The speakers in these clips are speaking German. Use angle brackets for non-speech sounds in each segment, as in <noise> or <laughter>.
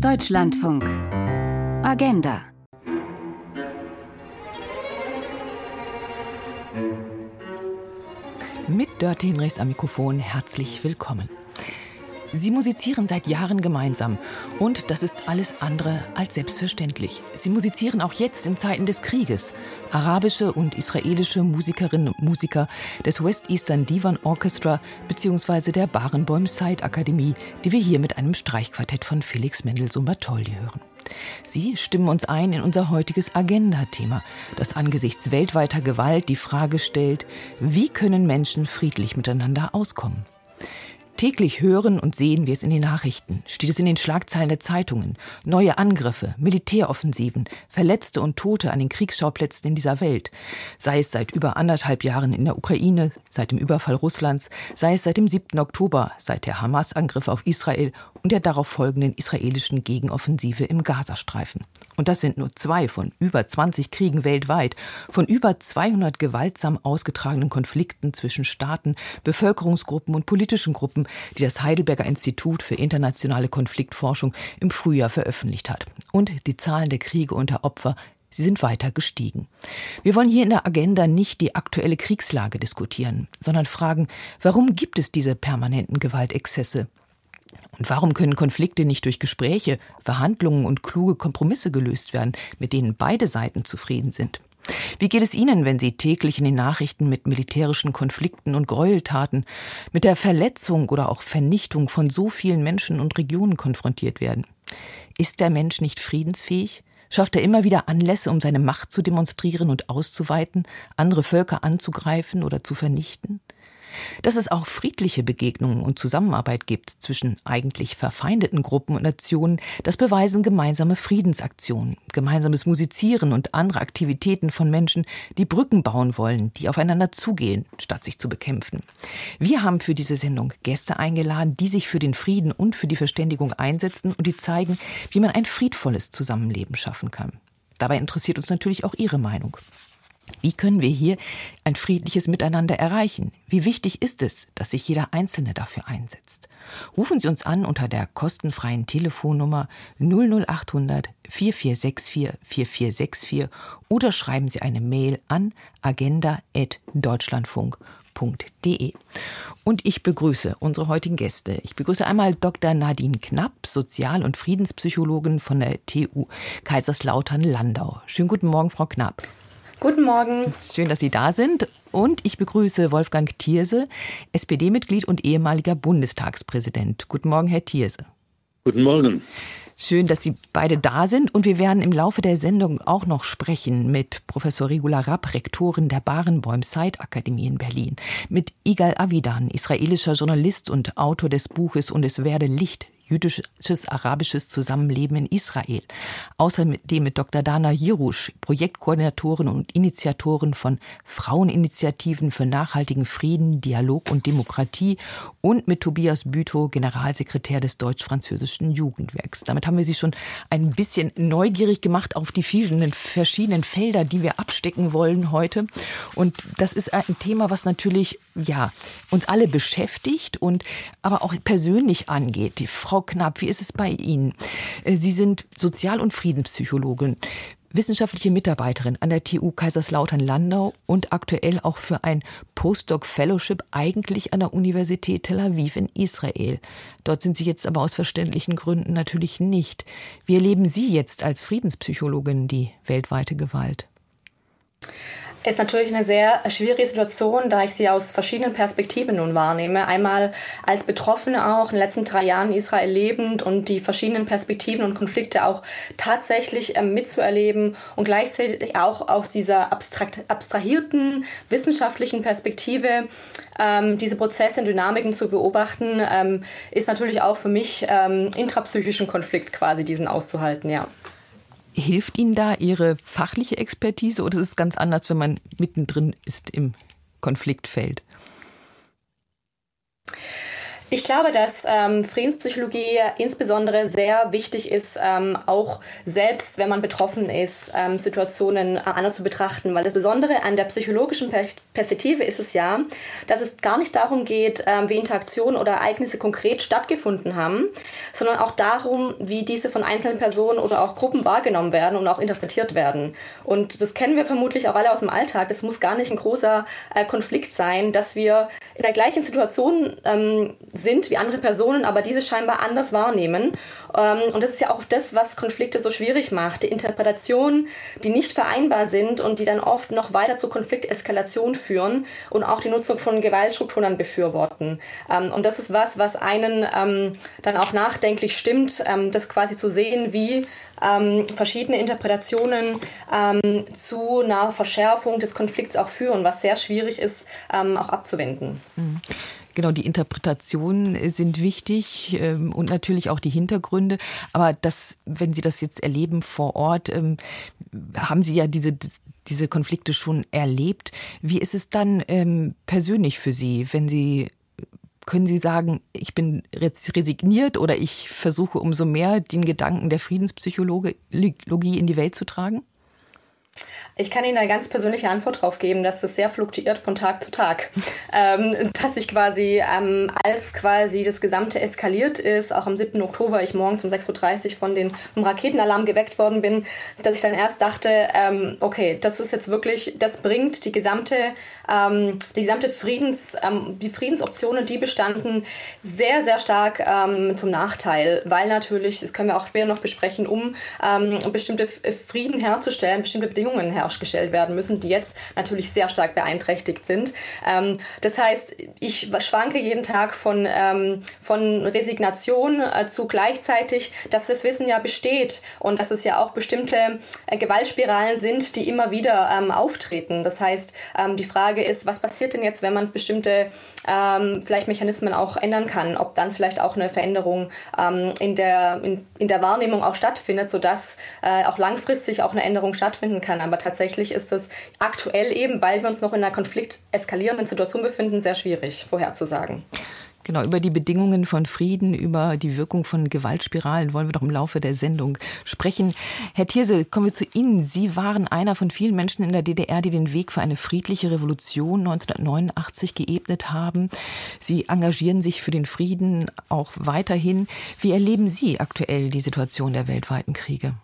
Deutschlandfunk. Agenda. Mit Dörte Hinrichs am Mikrofon herzlich willkommen. Sie musizieren seit Jahren gemeinsam und das ist alles andere als selbstverständlich. Sie musizieren auch jetzt in Zeiten des Krieges. Arabische und israelische Musikerinnen und Musiker des West Eastern Divan Orchestra bzw. der Barenboim Side Akademie, die wir hier mit einem Streichquartett von Felix Mendelssohn Bartholdy hören. Sie stimmen uns ein in unser heutiges Agenda-Thema, das angesichts weltweiter Gewalt die Frage stellt, wie können Menschen friedlich miteinander auskommen? Täglich hören und sehen wir es in den Nachrichten, steht es in den Schlagzeilen der Zeitungen. Neue Angriffe, Militäroffensiven, Verletzte und Tote an den Kriegsschauplätzen in dieser Welt. Sei es seit über anderthalb Jahren in der Ukraine, seit dem Überfall Russlands, sei es seit dem 7. Oktober, seit der Hamas-Angriff auf Israel und der darauf folgenden israelischen Gegenoffensive im Gazastreifen. Und das sind nur zwei von über 20 Kriegen weltweit, von über 200 gewaltsam ausgetragenen Konflikten zwischen Staaten, Bevölkerungsgruppen und politischen Gruppen, die das Heidelberger Institut für internationale Konfliktforschung im Frühjahr veröffentlicht hat. Und die Zahlen der Kriege unter Opfer Sie sind weiter gestiegen. Wir wollen hier in der Agenda nicht die aktuelle Kriegslage diskutieren, sondern fragen, warum gibt es diese permanenten Gewaltexzesse? Und warum können Konflikte nicht durch Gespräche, Verhandlungen und kluge Kompromisse gelöst werden, mit denen beide Seiten zufrieden sind? Wie geht es Ihnen, wenn Sie täglich in den Nachrichten mit militärischen Konflikten und Gräueltaten, mit der Verletzung oder auch Vernichtung von so vielen Menschen und Regionen konfrontiert werden? Ist der Mensch nicht friedensfähig? Schafft er immer wieder Anlässe, um seine Macht zu demonstrieren und auszuweiten, andere Völker anzugreifen oder zu vernichten? Dass es auch friedliche Begegnungen und Zusammenarbeit gibt zwischen eigentlich verfeindeten Gruppen und Nationen, das beweisen gemeinsame Friedensaktionen, gemeinsames Musizieren und andere Aktivitäten von Menschen, die Brücken bauen wollen, die aufeinander zugehen, statt sich zu bekämpfen. Wir haben für diese Sendung Gäste eingeladen, die sich für den Frieden und für die Verständigung einsetzen und die zeigen, wie man ein friedvolles Zusammenleben schaffen kann. Dabei interessiert uns natürlich auch Ihre Meinung. Wie können wir hier ein friedliches Miteinander erreichen? Wie wichtig ist es, dass sich jeder Einzelne dafür einsetzt? Rufen Sie uns an unter der kostenfreien Telefonnummer 00800 4464 4464 oder schreiben Sie eine Mail an agenda.deutschlandfunk.de. Und ich begrüße unsere heutigen Gäste. Ich begrüße einmal Dr. Nadine Knapp, Sozial- und Friedenspsychologin von der TU Kaiserslautern-Landau. Schönen guten Morgen, Frau Knapp. Guten Morgen. Schön, dass Sie da sind. Und ich begrüße Wolfgang Thierse, SPD-Mitglied und ehemaliger Bundestagspräsident. Guten Morgen, Herr Thierse. Guten Morgen. Schön, dass Sie beide da sind und wir werden im Laufe der Sendung auch noch sprechen mit Professor Regula Rapp, Rektorin der Barenboim Side Akademie in Berlin, mit Igal Avidan, israelischer Journalist und Autor des Buches Und es werde Licht jüdisches, arabisches Zusammenleben in Israel. Außerdem mit Dr. Dana Jirusch, Projektkoordinatorin und Initiatorin von Fraueninitiativen für nachhaltigen Frieden, Dialog und Demokratie und mit Tobias Bütow, Generalsekretär des deutsch-französischen Jugendwerks. Damit haben wir Sie schon ein bisschen neugierig gemacht auf die vielen verschiedenen Felder, die wir abstecken wollen heute. Und das ist ein Thema, was natürlich, ja, uns alle beschäftigt und aber auch persönlich angeht. Die Frau Knapp, wie ist es bei Ihnen? Äh, Sie sind Sozial- und Friedenspsychologin wissenschaftliche Mitarbeiterin an der TU Kaiserslautern-Landau und aktuell auch für ein Postdoc-Fellowship eigentlich an der Universität Tel Aviv in Israel. Dort sind Sie jetzt aber aus verständlichen Gründen natürlich nicht. Wie erleben Sie jetzt als Friedenspsychologin die weltweite Gewalt? Ist natürlich eine sehr schwierige Situation, da ich sie aus verschiedenen Perspektiven nun wahrnehme. Einmal als Betroffene auch in den letzten drei Jahren in Israel lebend und die verschiedenen Perspektiven und Konflikte auch tatsächlich ähm, mitzuerleben und gleichzeitig auch aus dieser abstrakt, abstrahierten wissenschaftlichen Perspektive ähm, diese Prozesse und Dynamiken zu beobachten, ähm, ist natürlich auch für mich ähm, intrapsychischen Konflikt quasi diesen auszuhalten, ja. Hilft Ihnen da Ihre fachliche Expertise oder ist es ganz anders, wenn man mittendrin ist im Konfliktfeld? Ich glaube, dass ähm, Friedenspsychologie insbesondere sehr wichtig ist, ähm, auch selbst, wenn man betroffen ist, ähm, Situationen anders zu betrachten. Weil das Besondere an der psychologischen Perspektive ist es ja, dass es gar nicht darum geht, ähm, wie Interaktionen oder Ereignisse konkret stattgefunden haben, sondern auch darum, wie diese von einzelnen Personen oder auch Gruppen wahrgenommen werden und auch interpretiert werden. Und das kennen wir vermutlich auch alle aus dem Alltag. Das muss gar nicht ein großer äh, Konflikt sein, dass wir in der gleichen Situation ähm, sind wie andere Personen, aber diese scheinbar anders wahrnehmen. Ähm, und das ist ja auch das, was Konflikte so schwierig macht. Die Interpretationen, die nicht vereinbar sind und die dann oft noch weiter zur Konflikteskalation führen und auch die Nutzung von Gewaltstrukturen befürworten. Ähm, und das ist was, was einen ähm, dann auch nachdenklich stimmt, das quasi zu sehen, wie verschiedene Interpretationen zu einer Verschärfung des Konflikts auch führen, was sehr schwierig ist, auch abzuwenden. Mhm. Genau, die Interpretationen sind wichtig ähm, und natürlich auch die Hintergründe. Aber das, wenn Sie das jetzt erleben vor Ort, ähm, haben Sie ja diese, diese Konflikte schon erlebt. Wie ist es dann ähm, persönlich für Sie, wenn Sie können Sie sagen, ich bin resigniert oder ich versuche umso mehr den Gedanken der Friedenspsychologie in die Welt zu tragen? Ich kann Ihnen eine ganz persönliche Antwort darauf geben, dass das sehr fluktuiert von Tag zu Tag. <laughs> ähm, dass ich quasi, ähm, als quasi das Gesamte eskaliert ist, auch am 7. Oktober, ich morgens um 6.30 Uhr von den, vom Raketenalarm geweckt worden bin, dass ich dann erst dachte, ähm, okay, das ist jetzt wirklich, das bringt die gesamte, ähm, die gesamte Friedens, ähm, die Friedensoptionen, die bestanden, sehr, sehr stark ähm, zum Nachteil, weil natürlich, das können wir auch später noch besprechen, um bestimmte Frieden herzustellen, bestimmte Bedingungen herzustellen, hergestellt werden müssen, die jetzt natürlich sehr stark beeinträchtigt sind. Ähm, das heißt, ich schwanke jeden Tag von, ähm, von Resignation äh, zu gleichzeitig, dass das Wissen ja besteht und dass es ja auch bestimmte äh, Gewaltspiralen sind, die immer wieder ähm, auftreten. Das heißt, ähm, die Frage ist, was passiert denn jetzt, wenn man bestimmte ähm, vielleicht Mechanismen auch ändern kann, ob dann vielleicht auch eine Veränderung ähm, in, der, in, in der Wahrnehmung auch stattfindet, sodass äh, auch langfristig auch eine Änderung stattfinden kann. Aber tatsächlich ist es aktuell eben, weil wir uns noch in einer konflikteskalierenden Situation befinden, sehr schwierig vorherzusagen. Genau, über die Bedingungen von Frieden, über die Wirkung von Gewaltspiralen wollen wir doch im Laufe der Sendung sprechen. Herr Thierse, kommen wir zu Ihnen. Sie waren einer von vielen Menschen in der DDR, die den Weg für eine friedliche Revolution 1989 geebnet haben. Sie engagieren sich für den Frieden auch weiterhin. Wie erleben Sie aktuell die Situation der weltweiten Kriege?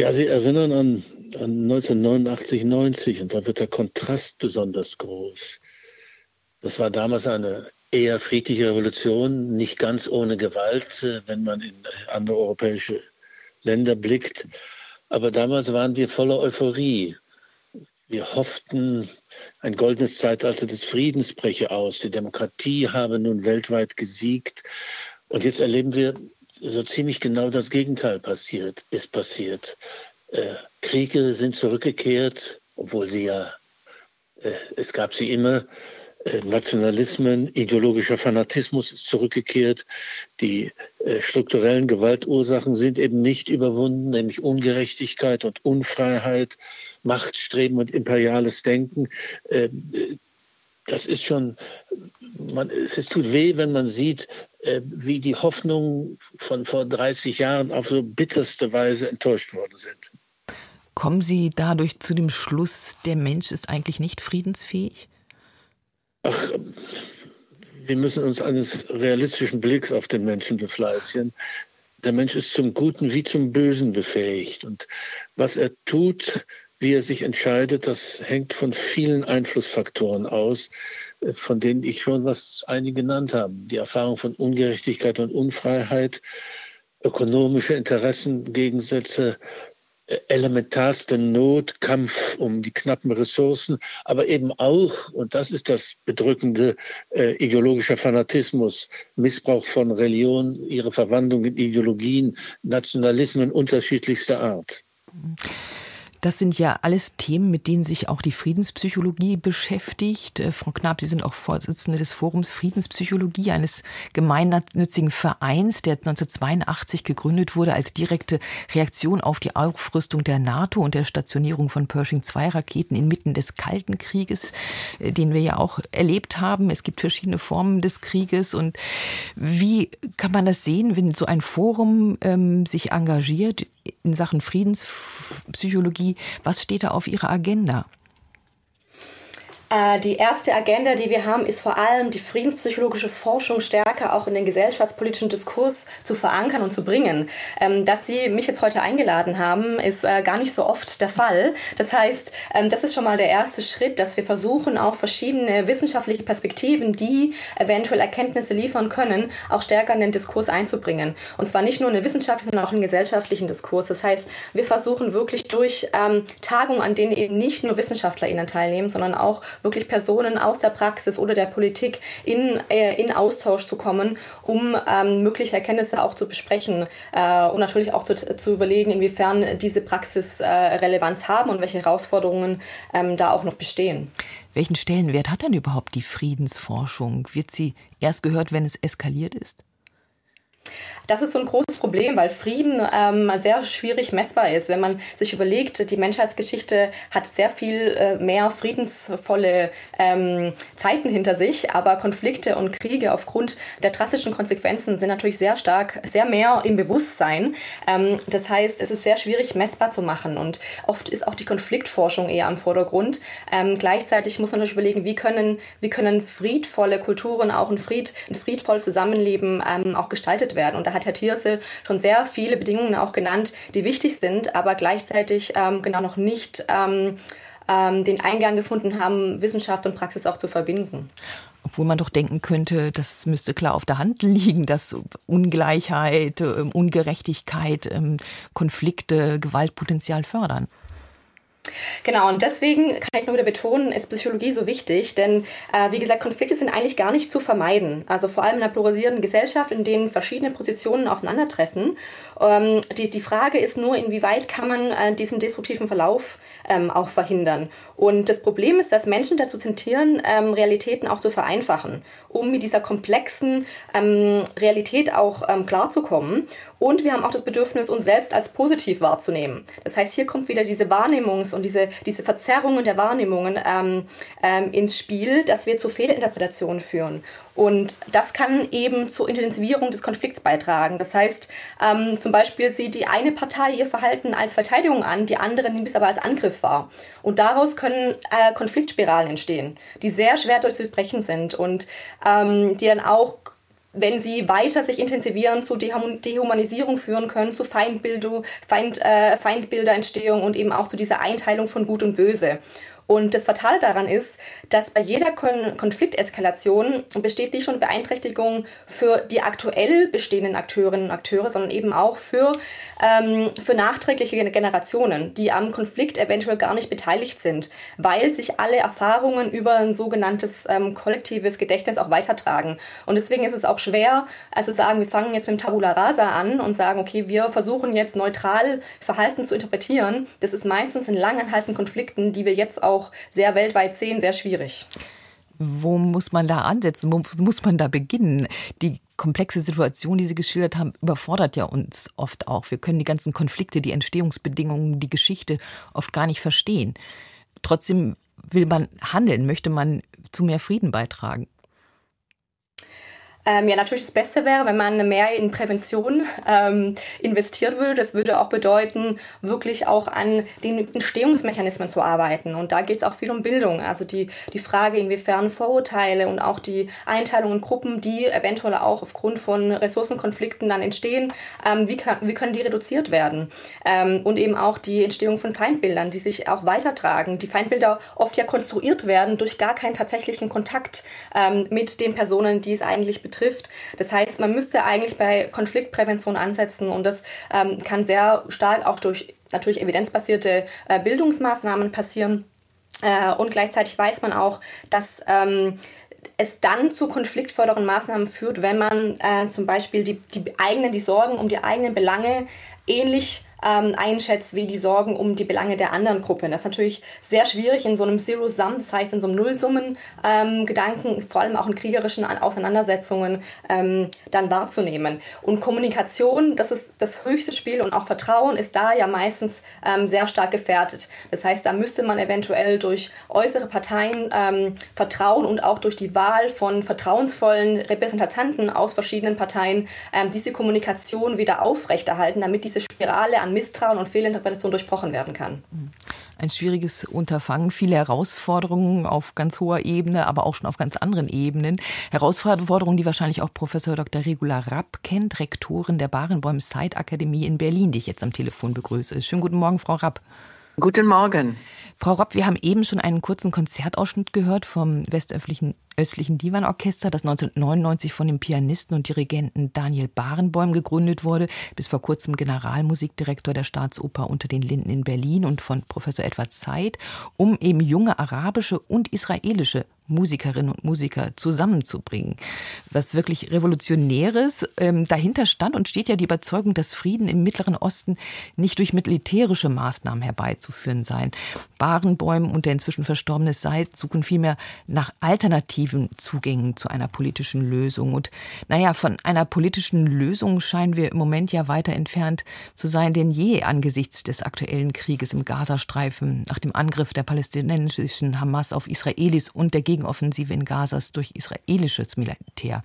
Ja, Sie erinnern an, an 1989, 90 und da wird der Kontrast besonders groß. Das war damals eine eher friedliche Revolution, nicht ganz ohne Gewalt, äh, wenn man in andere europäische Länder blickt. Aber damals waren wir voller Euphorie. Wir hofften, ein goldenes Zeitalter des Friedens breche aus. Die Demokratie habe nun weltweit gesiegt. Und jetzt erleben wir so ziemlich genau das Gegenteil passiert, ist passiert. Äh, Kriege sind zurückgekehrt, obwohl sie ja, äh, es gab sie immer. Äh, Nationalismen, ideologischer Fanatismus ist zurückgekehrt. Die äh, strukturellen Gewaltursachen sind eben nicht überwunden, nämlich Ungerechtigkeit und Unfreiheit, Machtstreben und imperiales Denken. Äh, das ist schon, man, es tut weh, wenn man sieht, wie die Hoffnungen von vor 30 Jahren auf so bitterste Weise enttäuscht worden sind. Kommen Sie dadurch zu dem Schluss, der Mensch ist eigentlich nicht friedensfähig? Ach, wir müssen uns eines realistischen Blicks auf den Menschen befleißigen. Der Mensch ist zum Guten wie zum Bösen befähigt. Und was er tut, wie er sich entscheidet, das hängt von vielen Einflussfaktoren aus, von denen ich schon was einige genannt habe. Die Erfahrung von Ungerechtigkeit und Unfreiheit, ökonomische Interessengegensätze, elementarste Not, Kampf um die knappen Ressourcen, aber eben auch, und das ist das Bedrückende, äh, ideologischer Fanatismus, Missbrauch von Religion, ihre Verwandlung in Ideologien, Nationalismen unterschiedlichster Art. Das sind ja alles Themen, mit denen sich auch die Friedenspsychologie beschäftigt. Äh, Frau Knapp, Sie sind auch Vorsitzende des Forums Friedenspsychologie, eines gemeinnützigen Vereins, der 1982 gegründet wurde als direkte Reaktion auf die Aufrüstung der NATO und der Stationierung von Pershing-2-Raketen inmitten des Kalten Krieges, äh, den wir ja auch erlebt haben. Es gibt verschiedene Formen des Krieges. Und wie kann man das sehen, wenn so ein Forum ähm, sich engagiert in Sachen Friedenspsychologie? Was steht da auf Ihrer Agenda? Äh, die erste Agenda, die wir haben, ist vor allem die friedenspsychologische Forschung stärker auch in den gesellschaftspolitischen Diskurs zu verankern und zu bringen. Ähm, dass Sie mich jetzt heute eingeladen haben, ist äh, gar nicht so oft der Fall. Das heißt, ähm, das ist schon mal der erste Schritt, dass wir versuchen, auch verschiedene wissenschaftliche Perspektiven, die eventuell Erkenntnisse liefern können, auch stärker in den Diskurs einzubringen. Und zwar nicht nur in den wissenschaftlichen, sondern auch in den gesellschaftlichen Diskurs. Das heißt, wir versuchen wirklich durch ähm, Tagungen, an denen eben nicht nur WissenschaftlerInnen teilnehmen, sondern auch wirklich Personen aus der Praxis oder der Politik in, äh, in Austausch zu kommen, um ähm, mögliche Erkenntnisse auch zu besprechen äh, und natürlich auch zu, zu überlegen, inwiefern diese Praxis äh, Relevanz haben und welche Herausforderungen ähm, da auch noch bestehen. Welchen Stellenwert hat denn überhaupt die Friedensforschung? Wird sie erst gehört, wenn es eskaliert ist? Das ist so ein großes Problem, weil Frieden ähm, sehr schwierig messbar ist. Wenn man sich überlegt, die Menschheitsgeschichte hat sehr viel äh, mehr friedensvolle ähm, Zeiten hinter sich, aber Konflikte und Kriege aufgrund der drastischen Konsequenzen sind natürlich sehr stark, sehr mehr im Bewusstsein. Ähm, das heißt, es ist sehr schwierig messbar zu machen und oft ist auch die Konfliktforschung eher am Vordergrund. Ähm, gleichzeitig muss man natürlich überlegen, wie können, wie können friedvolle Kulturen auch ein, Fried, ein friedvolles Zusammenleben ähm, auch gestaltet werden. Und da hat hat Herr Thierse schon sehr viele Bedingungen auch genannt, die wichtig sind, aber gleichzeitig ähm, genau noch nicht ähm, ähm, den Eingang gefunden haben, Wissenschaft und Praxis auch zu verbinden. Obwohl man doch denken könnte, das müsste klar auf der Hand <laughs> liegen, dass Ungleichheit, ähm, Ungerechtigkeit, ähm, Konflikte, Gewaltpotenzial fördern. Genau, und deswegen kann ich nur wieder betonen, ist Psychologie so wichtig, denn äh, wie gesagt, Konflikte sind eigentlich gar nicht zu vermeiden. Also vor allem in einer polarisierenden Gesellschaft, in denen verschiedene Positionen aufeinandertreffen. Ähm, die, die Frage ist nur, inwieweit kann man äh, diesen destruktiven Verlauf ähm, auch verhindern. Und das Problem ist, dass Menschen dazu tentieren, ähm, Realitäten auch zu vereinfachen, um mit dieser komplexen ähm, Realität auch ähm, klarzukommen. Und wir haben auch das Bedürfnis, uns selbst als positiv wahrzunehmen. Das heißt, hier kommt wieder diese Wahrnehmungs- und diese, diese Verzerrungen der Wahrnehmungen ähm, ähm, ins Spiel, dass wir zu Fehlinterpretationen führen. Und das kann eben zur Intensivierung des Konflikts beitragen. Das heißt, ähm, zum Beispiel sieht die eine Partei ihr Verhalten als Verteidigung an, die andere nimmt es aber als Angriff wahr. Und daraus können äh, Konfliktspiralen entstehen, die sehr schwer durchzubrechen sind und ähm, die dann auch wenn sie weiter sich intensivieren, zu Dehumanisierung führen können, zu Feindbildung, Feind, äh, Feindbilderentstehung und eben auch zu dieser Einteilung von Gut und Böse. Und das Fatale daran ist, dass bei jeder Kon Konflikteskalation besteht nicht schon Beeinträchtigung für die aktuell bestehenden Akteurinnen und Akteure, sondern eben auch für, ähm, für nachträgliche Generationen, die am Konflikt eventuell gar nicht beteiligt sind, weil sich alle Erfahrungen über ein sogenanntes ähm, kollektives Gedächtnis auch weitertragen. Und deswegen ist es auch schwer, also sagen, wir fangen jetzt mit dem Tabula Rasa an und sagen, okay, wir versuchen jetzt neutral Verhalten zu interpretieren. Das ist meistens in langanhaltenden Konflikten, die wir jetzt auch sehr weltweit sehen, sehr schwierig. Wo muss man da ansetzen? Wo muss man da beginnen? Die komplexe Situation, die Sie geschildert haben, überfordert ja uns oft auch. Wir können die ganzen Konflikte, die Entstehungsbedingungen, die Geschichte oft gar nicht verstehen. Trotzdem will man handeln, möchte man zu mehr Frieden beitragen. Ähm, ja, natürlich das Beste wäre, wenn man mehr in Prävention ähm, investieren würde. Das würde auch bedeuten, wirklich auch an den Entstehungsmechanismen zu arbeiten. Und da geht es auch viel um Bildung. Also die, die Frage, inwiefern Vorurteile und auch die Einteilung in Gruppen, die eventuell auch aufgrund von Ressourcenkonflikten dann entstehen, ähm, wie, kann, wie können die reduziert werden? Ähm, und eben auch die Entstehung von Feindbildern, die sich auch weitertragen. Die Feindbilder oft ja konstruiert werden durch gar keinen tatsächlichen Kontakt ähm, mit den Personen, die es eigentlich betrifft betrifft. Das heißt, man müsste eigentlich bei Konfliktprävention ansetzen und das ähm, kann sehr stark auch durch natürlich evidenzbasierte äh, Bildungsmaßnahmen passieren. Äh, und gleichzeitig weiß man auch, dass ähm, es dann zu konfliktfördernden Maßnahmen führt, wenn man äh, zum Beispiel die, die eigenen, die Sorgen um die eigenen Belange ähnlich ähm, einschätzt wie die Sorgen um die Belange der anderen Gruppen. Das ist natürlich sehr schwierig in so einem Zero-Sum, das heißt in so einem Nullsummen-Gedanken, ähm, vor allem auch in kriegerischen Auseinandersetzungen ähm, dann wahrzunehmen. Und Kommunikation, das ist das höchste Spiel und auch Vertrauen ist da ja meistens ähm, sehr stark gefährdet. Das heißt, da müsste man eventuell durch äußere Parteien ähm, vertrauen und auch durch die Wahl von vertrauensvollen Repräsentanten aus verschiedenen Parteien ähm, diese Kommunikation wieder aufrechterhalten, damit diese Spirale an an Misstrauen und Fehlinterpretation durchbrochen werden kann. Ein schwieriges Unterfangen, viele Herausforderungen auf ganz hoher Ebene, aber auch schon auf ganz anderen Ebenen. Herausforderungen, die wahrscheinlich auch Professor Dr. Regula Rapp kennt, Rektorin der Barenbäum Side in Berlin, die ich jetzt am Telefon begrüße. Schönen guten Morgen, Frau Rapp. Guten Morgen. Frau Ropp, wir haben eben schon einen kurzen Konzertausschnitt gehört vom westöstlichen östlichen Divanorchester, das 1999 von dem Pianisten und Dirigenten Daniel Barenboim gegründet wurde, bis vor kurzem Generalmusikdirektor der Staatsoper unter den Linden in Berlin und von Professor Edward Zeit, um eben junge arabische und israelische Musikerinnen und Musiker zusammenzubringen. Was wirklich Revolutionäres ähm, dahinter stand und steht ja die Überzeugung, dass Frieden im Mittleren Osten nicht durch militärische Maßnahmen herbeizuführen seien. Barenbäum und der inzwischen verstorbene Seid suchen vielmehr nach alternativen Zugängen zu einer politischen Lösung. Und naja, von einer politischen Lösung scheinen wir im Moment ja weiter entfernt zu sein denn je angesichts des aktuellen Krieges im Gazastreifen, nach dem Angriff der palästinensischen Hamas auf Israelis und der Gegen Gegenoffensive in Gazas durch israelisches Militär.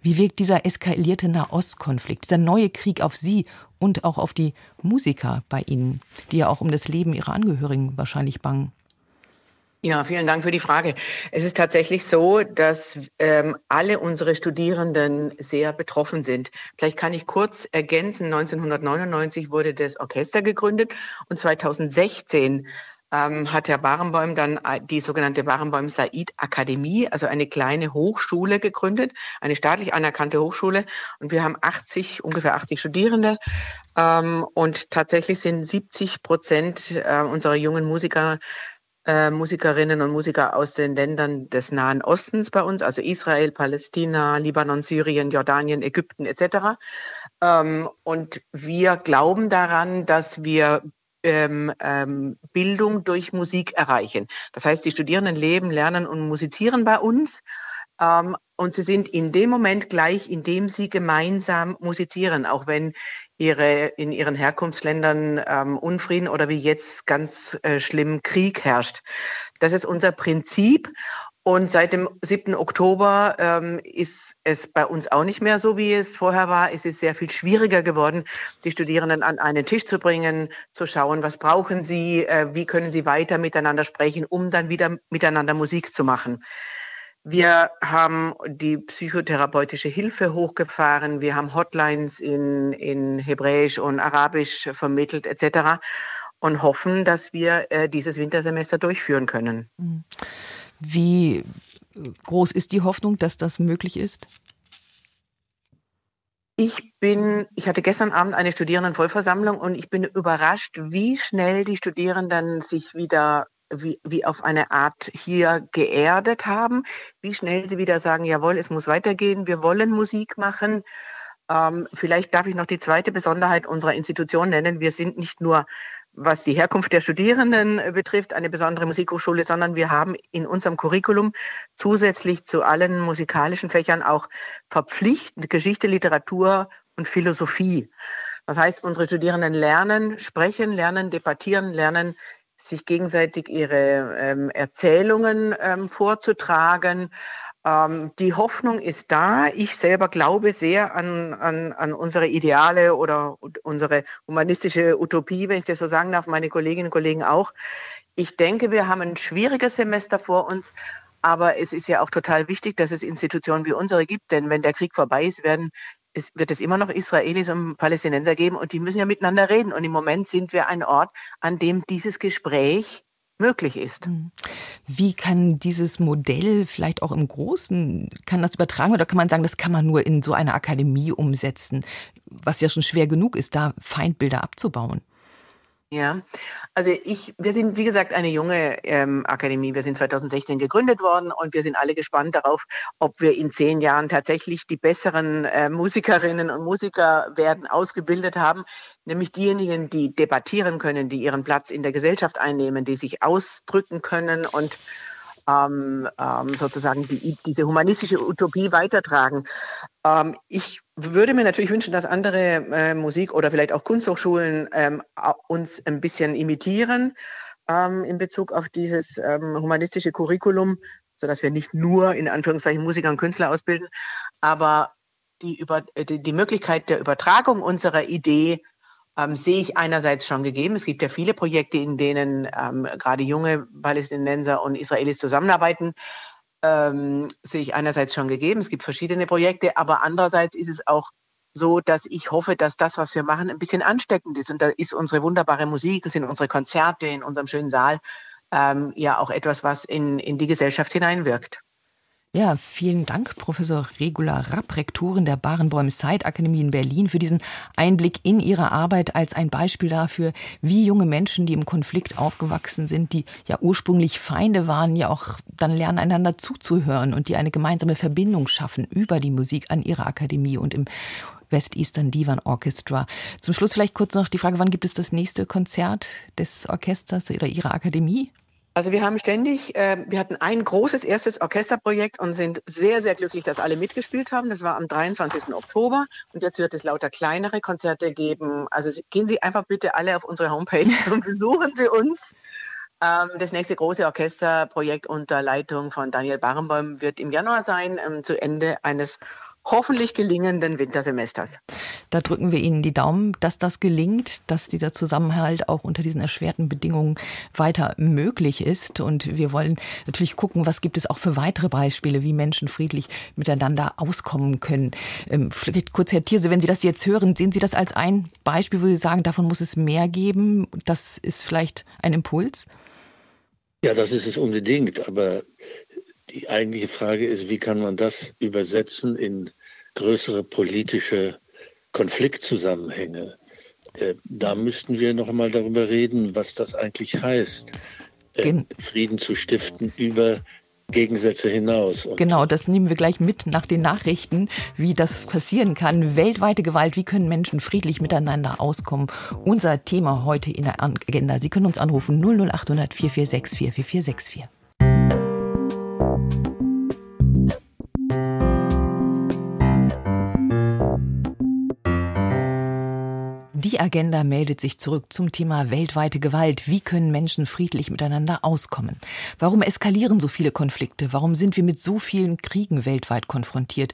Wie wirkt dieser eskalierte Nahostkonflikt, dieser neue Krieg auf Sie und auch auf die Musiker bei Ihnen, die ja auch um das Leben ihrer Angehörigen wahrscheinlich bangen? Ja, vielen Dank für die Frage. Es ist tatsächlich so, dass ähm, alle unsere Studierenden sehr betroffen sind. Vielleicht kann ich kurz ergänzen, 1999 wurde das Orchester gegründet und 2016 ähm, hat Herr Barenboim dann äh, die sogenannte Barenboim Said Akademie, also eine kleine Hochschule gegründet, eine staatlich anerkannte Hochschule. Und wir haben 80, ungefähr 80 Studierende. Ähm, und tatsächlich sind 70 Prozent äh, unserer jungen Musiker äh, Musikerinnen und Musiker aus den Ländern des Nahen Ostens bei uns, also Israel, Palästina, Libanon, Syrien, Jordanien, Ägypten etc. Ähm, und wir glauben daran, dass wir ähm, ähm, Bildung durch Musik erreichen. Das heißt, die Studierenden leben, lernen und musizieren bei uns. Ähm, und sie sind in dem Moment gleich, in dem sie gemeinsam musizieren, auch wenn ihre, in ihren Herkunftsländern ähm, Unfrieden oder wie jetzt ganz äh, schlimm Krieg herrscht. Das ist unser Prinzip. Und seit dem 7. Oktober ähm, ist es bei uns auch nicht mehr so, wie es vorher war. Es ist sehr viel schwieriger geworden, die Studierenden an einen Tisch zu bringen, zu schauen, was brauchen sie, äh, wie können sie weiter miteinander sprechen, um dann wieder miteinander Musik zu machen. Wir haben die psychotherapeutische Hilfe hochgefahren. Wir haben Hotlines in, in Hebräisch und Arabisch vermittelt etc. und hoffen, dass wir äh, dieses Wintersemester durchführen können. Mhm. Wie groß ist die Hoffnung, dass das möglich ist? Ich bin, ich hatte gestern Abend eine Studierendenvollversammlung und ich bin überrascht, wie schnell die Studierenden sich wieder wie, wie auf eine Art hier geerdet haben, wie schnell sie wieder sagen, jawohl, es muss weitergehen, wir wollen Musik machen. Ähm, vielleicht darf ich noch die zweite Besonderheit unserer Institution nennen. Wir sind nicht nur was die Herkunft der Studierenden äh, betrifft, eine besondere Musikhochschule, sondern wir haben in unserem Curriculum zusätzlich zu allen musikalischen Fächern auch verpflichtend Geschichte, Literatur und Philosophie. Das heißt, unsere Studierenden lernen, sprechen, lernen, debattieren, lernen, sich gegenseitig ihre ähm, Erzählungen ähm, vorzutragen, ähm, die Hoffnung ist da. Ich selber glaube sehr an, an, an unsere Ideale oder unsere humanistische Utopie, wenn ich das so sagen darf, meine Kolleginnen und Kollegen auch. Ich denke, wir haben ein schwieriges Semester vor uns. Aber es ist ja auch total wichtig, dass es Institutionen wie unsere gibt, denn wenn der Krieg vorbei ist, werden es, wird es immer noch Israelis und Palästinenser geben und die müssen ja miteinander reden. Und im Moment sind wir ein Ort, an dem dieses Gespräch möglich ist. Hm. Wie kann dieses Modell vielleicht auch im Großen, kann das übertragen oder kann man sagen, das kann man nur in so einer Akademie umsetzen, was ja schon schwer genug ist, da Feindbilder abzubauen? Ja, also ich, wir sind wie gesagt eine junge ähm, Akademie. Wir sind 2016 gegründet worden und wir sind alle gespannt darauf, ob wir in zehn Jahren tatsächlich die besseren äh, Musikerinnen und Musiker werden ausgebildet haben, nämlich diejenigen, die debattieren können, die ihren Platz in der Gesellschaft einnehmen, die sich ausdrücken können und ähm, ähm, sozusagen die, diese humanistische Utopie weitertragen. Ähm, ich würde mir natürlich wünschen, dass andere äh, Musik- oder vielleicht auch Kunsthochschulen ähm, uns ein bisschen imitieren ähm, in Bezug auf dieses ähm, humanistische Curriculum, sodass wir nicht nur in Anführungszeichen Musiker und Künstler ausbilden, aber die, über, äh, die, die Möglichkeit der Übertragung unserer Idee ähm, sehe ich einerseits schon gegeben. Es gibt ja viele Projekte, in denen ähm, gerade junge Palästinenser und Israelis zusammenarbeiten. Ähm, sehe ich einerseits schon gegeben. Es gibt verschiedene Projekte, aber andererseits ist es auch so, dass ich hoffe, dass das, was wir machen, ein bisschen ansteckend ist. Und da ist unsere wunderbare Musik, das sind unsere Konzerte in unserem schönen Saal, ähm, ja auch etwas, was in, in die Gesellschaft hineinwirkt. Ja, vielen Dank, Professor Regula Rapp, Rektorin der Barenbäum Side Akademie in Berlin, für diesen Einblick in Ihre Arbeit als ein Beispiel dafür, wie junge Menschen, die im Konflikt aufgewachsen sind, die ja ursprünglich Feinde waren, ja auch dann lernen, einander zuzuhören und die eine gemeinsame Verbindung schaffen über die Musik an ihrer Akademie und im West Eastern Divan Orchestra. Zum Schluss vielleicht kurz noch die Frage, wann gibt es das nächste Konzert des Orchesters oder Ihrer Akademie? Also wir haben ständig, äh, wir hatten ein großes erstes Orchesterprojekt und sind sehr, sehr glücklich, dass alle mitgespielt haben. Das war am 23. Oktober und jetzt wird es lauter kleinere Konzerte geben. Also gehen Sie einfach bitte alle auf unsere Homepage <laughs> und besuchen Sie uns. Ähm, das nächste große Orchesterprojekt unter Leitung von Daniel Barenboim wird im Januar sein, ähm, zu Ende eines hoffentlich gelingenden Wintersemesters. Da drücken wir Ihnen die Daumen, dass das gelingt, dass dieser Zusammenhalt auch unter diesen erschwerten Bedingungen weiter möglich ist. Und wir wollen natürlich gucken, was gibt es auch für weitere Beispiele, wie Menschen friedlich miteinander auskommen können. Ähm, vielleicht kurz, Herr Thierse, wenn Sie das jetzt hören, sehen Sie das als ein Beispiel, wo Sie sagen, davon muss es mehr geben? Das ist vielleicht ein Impuls? Ja, das ist es unbedingt. Aber die eigentliche Frage ist, wie kann man das übersetzen in größere politische Konfliktzusammenhänge? Äh, da müssten wir noch einmal darüber reden, was das eigentlich heißt, äh, Frieden zu stiften über Gegensätze hinaus. Und genau, das nehmen wir gleich mit nach den Nachrichten, wie das passieren kann. Weltweite Gewalt, wie können Menschen friedlich miteinander auskommen? Unser Thema heute in der Agenda. Sie können uns anrufen 00800 446 4464. Die Agenda meldet sich zurück zum Thema weltweite Gewalt. Wie können Menschen friedlich miteinander auskommen? Warum eskalieren so viele Konflikte? Warum sind wir mit so vielen Kriegen weltweit konfrontiert,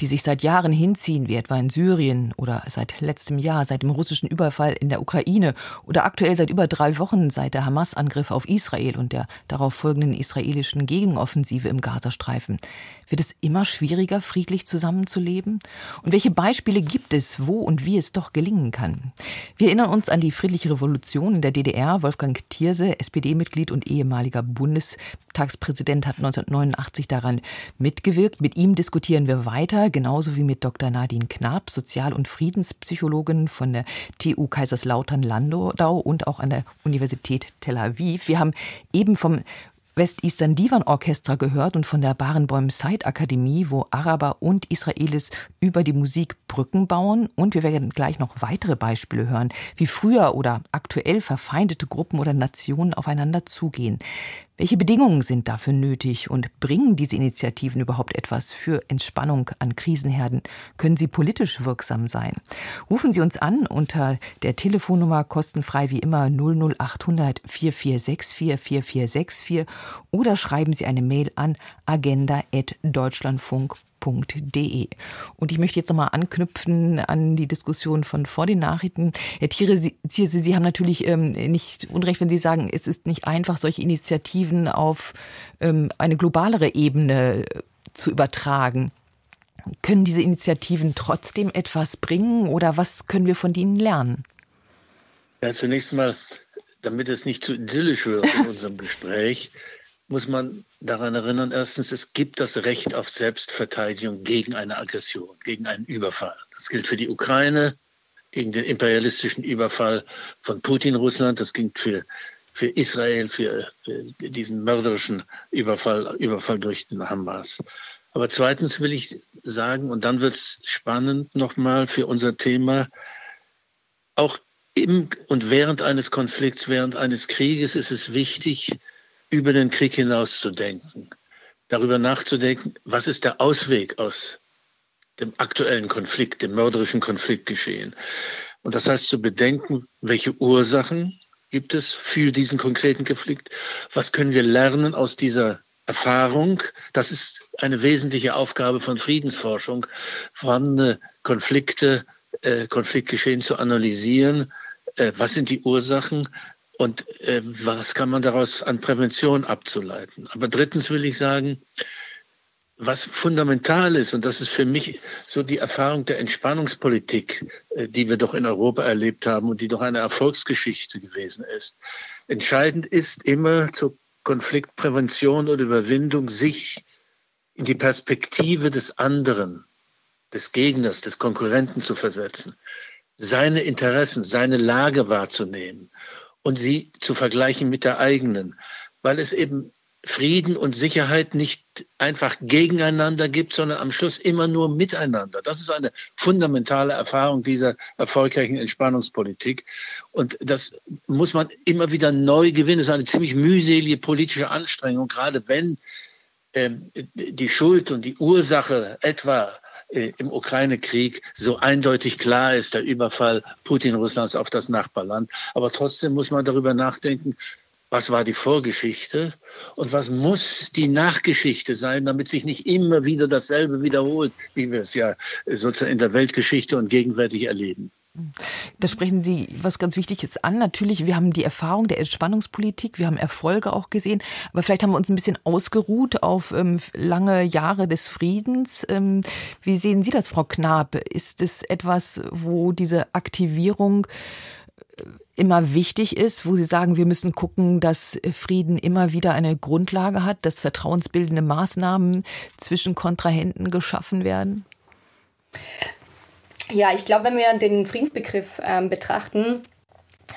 die sich seit Jahren hinziehen, wie etwa in Syrien oder seit letztem Jahr, seit dem russischen Überfall in der Ukraine oder aktuell seit über drei Wochen seit der Hamas-Angriff auf Israel und der darauf folgenden israelischen Gegenoffensive im Gazastreifen? Wird es immer schwieriger, friedlich zusammenzuleben? Und welche Beispiele gibt es, wo und wie es doch gelingen kann? Wir erinnern uns an die friedliche Revolution in der DDR. Wolfgang Thierse, SPD-Mitglied und ehemaliger Bundestagspräsident, hat 1989 daran mitgewirkt. Mit ihm diskutieren wir weiter, genauso wie mit Dr. Nadine Knapp, Sozial- und Friedenspsychologin von der TU Kaiserslautern-Landau und auch an der Universität Tel Aviv. Wir haben eben vom West-Eastern Divan Orchestra gehört und von der Barenbäum Side Akademie, wo Araber und Israelis über die Musik Brücken bauen. Und wir werden gleich noch weitere Beispiele hören, wie früher oder aktuell verfeindete Gruppen oder Nationen aufeinander zugehen. Welche Bedingungen sind dafür nötig und bringen diese Initiativen überhaupt etwas für Entspannung an Krisenherden? Können sie politisch wirksam sein? Rufen Sie uns an unter der Telefonnummer kostenfrei wie immer 00800 4464 4464 oder schreiben Sie eine Mail an agenda.deutschlandfunk.de www.ftf.de. Und ich möchte jetzt nochmal anknüpfen an die Diskussion von vor den Nachrichten. Herr Thiere, Sie, Sie, Sie haben natürlich ähm, nicht Unrecht, wenn Sie sagen, es ist nicht einfach, solche Initiativen auf ähm, eine globalere Ebene äh, zu übertragen. Können diese Initiativen trotzdem etwas bringen oder was können wir von denen lernen? Ja, zunächst mal, damit es nicht zu idyllisch wird in <laughs> unserem Gespräch, muss man daran erinnern, erstens, es gibt das Recht auf Selbstverteidigung gegen eine Aggression, gegen einen Überfall. Das gilt für die Ukraine, gegen den imperialistischen Überfall von Putin Russland. Das ging für, für Israel, für, für diesen mörderischen Überfall, Überfall durch den Hamas. Aber zweitens will ich sagen, und dann wird es spannend nochmal für unser Thema, auch im und während eines Konflikts, während eines Krieges ist es wichtig, über den Krieg hinaus zu denken, darüber nachzudenken, was ist der Ausweg aus dem aktuellen Konflikt, dem mörderischen Konflikt geschehen. Und das heißt zu bedenken, welche Ursachen gibt es für diesen konkreten Konflikt, was können wir lernen aus dieser Erfahrung. Das ist eine wesentliche Aufgabe von Friedensforschung, vorhandene Konflikte, äh, Konfliktgeschehen zu analysieren. Äh, was sind die Ursachen? Und äh, was kann man daraus an Prävention abzuleiten? Aber drittens will ich sagen, was fundamental ist, und das ist für mich so die Erfahrung der Entspannungspolitik, äh, die wir doch in Europa erlebt haben und die doch eine Erfolgsgeschichte gewesen ist. Entscheidend ist immer zur Konfliktprävention oder Überwindung, sich in die Perspektive des anderen, des Gegners, des Konkurrenten zu versetzen, seine Interessen, seine Lage wahrzunehmen und sie zu vergleichen mit der eigenen, weil es eben Frieden und Sicherheit nicht einfach gegeneinander gibt, sondern am Schluss immer nur miteinander. Das ist eine fundamentale Erfahrung dieser erfolgreichen Entspannungspolitik. Und das muss man immer wieder neu gewinnen. Das ist eine ziemlich mühselige politische Anstrengung, gerade wenn ähm, die Schuld und die Ursache etwa im Ukraine-Krieg so eindeutig klar ist, der Überfall Putin-Russlands auf das Nachbarland. Aber trotzdem muss man darüber nachdenken, was war die Vorgeschichte und was muss die Nachgeschichte sein, damit sich nicht immer wieder dasselbe wiederholt, wie wir es ja sozusagen in der Weltgeschichte und gegenwärtig erleben. Da sprechen Sie was ganz Wichtiges an. Natürlich, wir haben die Erfahrung der Entspannungspolitik, wir haben Erfolge auch gesehen, aber vielleicht haben wir uns ein bisschen ausgeruht auf ähm, lange Jahre des Friedens. Ähm, wie sehen Sie das, Frau Knab? Ist es etwas, wo diese Aktivierung äh, immer wichtig ist, wo Sie sagen, wir müssen gucken, dass Frieden immer wieder eine Grundlage hat, dass vertrauensbildende Maßnahmen zwischen Kontrahenten geschaffen werden? Ja, ich glaube, wenn wir den Friedensbegriff ähm, betrachten,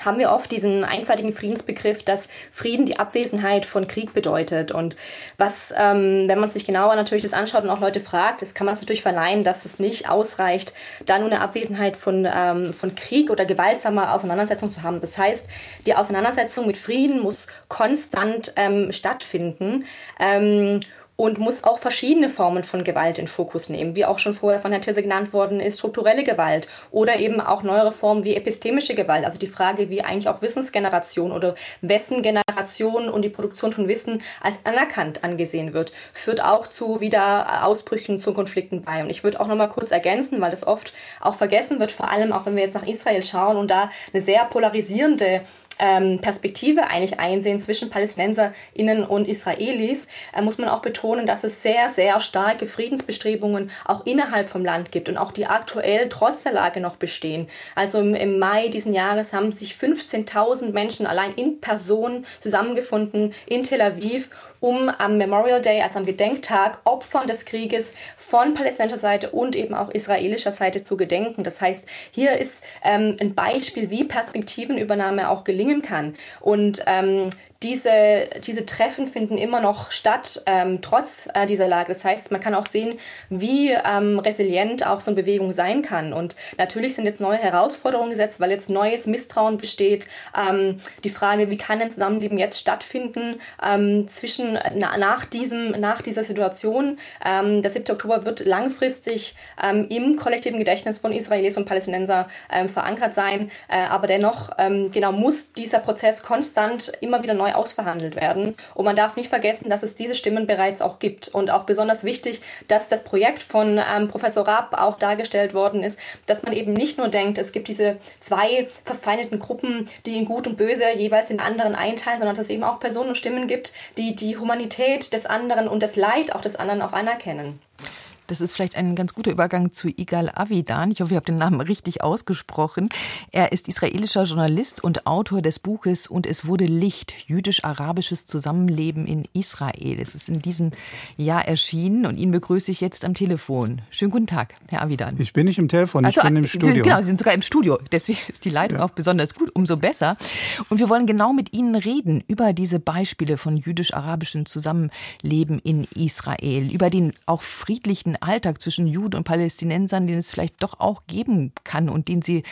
haben wir oft diesen einseitigen Friedensbegriff, dass Frieden die Abwesenheit von Krieg bedeutet. Und was, ähm, wenn man sich genauer natürlich das anschaut und auch Leute fragt, das kann man natürlich verleihen, dass es nicht ausreicht, da nur eine Abwesenheit von, ähm, von Krieg oder gewaltsamer Auseinandersetzung zu haben. Das heißt, die Auseinandersetzung mit Frieden muss konstant ähm, stattfinden. Ähm, und muss auch verschiedene Formen von Gewalt in Fokus nehmen, wie auch schon vorher von Herrn Tisse genannt worden ist, strukturelle Gewalt oder eben auch neuere Formen wie epistemische Gewalt, also die Frage, wie eigentlich auch Wissensgeneration oder wessen Generation und die Produktion von Wissen als anerkannt angesehen wird, führt auch zu wieder Ausbrüchen, zu Konflikten bei. Und ich würde auch nochmal kurz ergänzen, weil das oft auch vergessen wird, vor allem auch wenn wir jetzt nach Israel schauen und da eine sehr polarisierende Perspektive eigentlich einsehen zwischen PalästinenserInnen und Israelis, äh, muss man auch betonen, dass es sehr, sehr starke Friedensbestrebungen auch innerhalb vom Land gibt und auch die aktuell trotz der Lage noch bestehen. Also im Mai diesen Jahres haben sich 15.000 Menschen allein in Person zusammengefunden in Tel Aviv, um am Memorial Day, also am Gedenktag, Opfern des Krieges von palästinensischer Seite und eben auch israelischer Seite zu gedenken. Das heißt, hier ist ähm, ein Beispiel, wie Perspektivenübernahme auch gelingen kann. Und ähm, diese, diese Treffen finden immer noch statt, ähm, trotz äh, dieser Lage. Das heißt, man kann auch sehen, wie ähm, resilient auch so eine Bewegung sein kann. Und natürlich sind jetzt neue Herausforderungen gesetzt, weil jetzt neues Misstrauen besteht. Ähm, die Frage, wie kann ein Zusammenleben jetzt stattfinden ähm, zwischen na, nach, diesem, nach dieser Situation. Ähm, der 7. Oktober wird langfristig ähm, im kollektiven Gedächtnis von Israelis und Palästinenser verankert sein. Äh, aber dennoch genau muss dieser Prozess konstant immer wieder neu ausverhandelt werden. Und man darf nicht vergessen, dass es diese Stimmen bereits auch gibt. Und auch besonders wichtig, dass das Projekt von ähm, Professor Raab auch dargestellt worden ist, dass man eben nicht nur denkt, es gibt diese zwei verfeindeten Gruppen, die in Gut und Böse jeweils in anderen einteilen, sondern dass es eben auch Personen und Stimmen gibt, die die Humanität des anderen und das Leid auch des anderen auch anerkennen. Das ist vielleicht ein ganz guter Übergang zu Igal Avidan. Ich hoffe, ich habe den Namen richtig ausgesprochen. Er ist israelischer Journalist und Autor des Buches Und es wurde Licht, jüdisch-arabisches Zusammenleben in Israel. Es ist in diesem Jahr erschienen und ihn begrüße ich jetzt am Telefon. Schönen guten Tag, Herr Avidan. Ich bin nicht im Telefon, ich also, bin im Studio. Genau, Sie sind sogar im Studio. Deswegen ist die Leitung ja. auch besonders gut, umso besser. Und wir wollen genau mit Ihnen reden über diese Beispiele von jüdisch-arabischem Zusammenleben in Israel, über den auch friedlichen Alltag zwischen Juden und Palästinensern, den es vielleicht doch auch geben kann und den Sie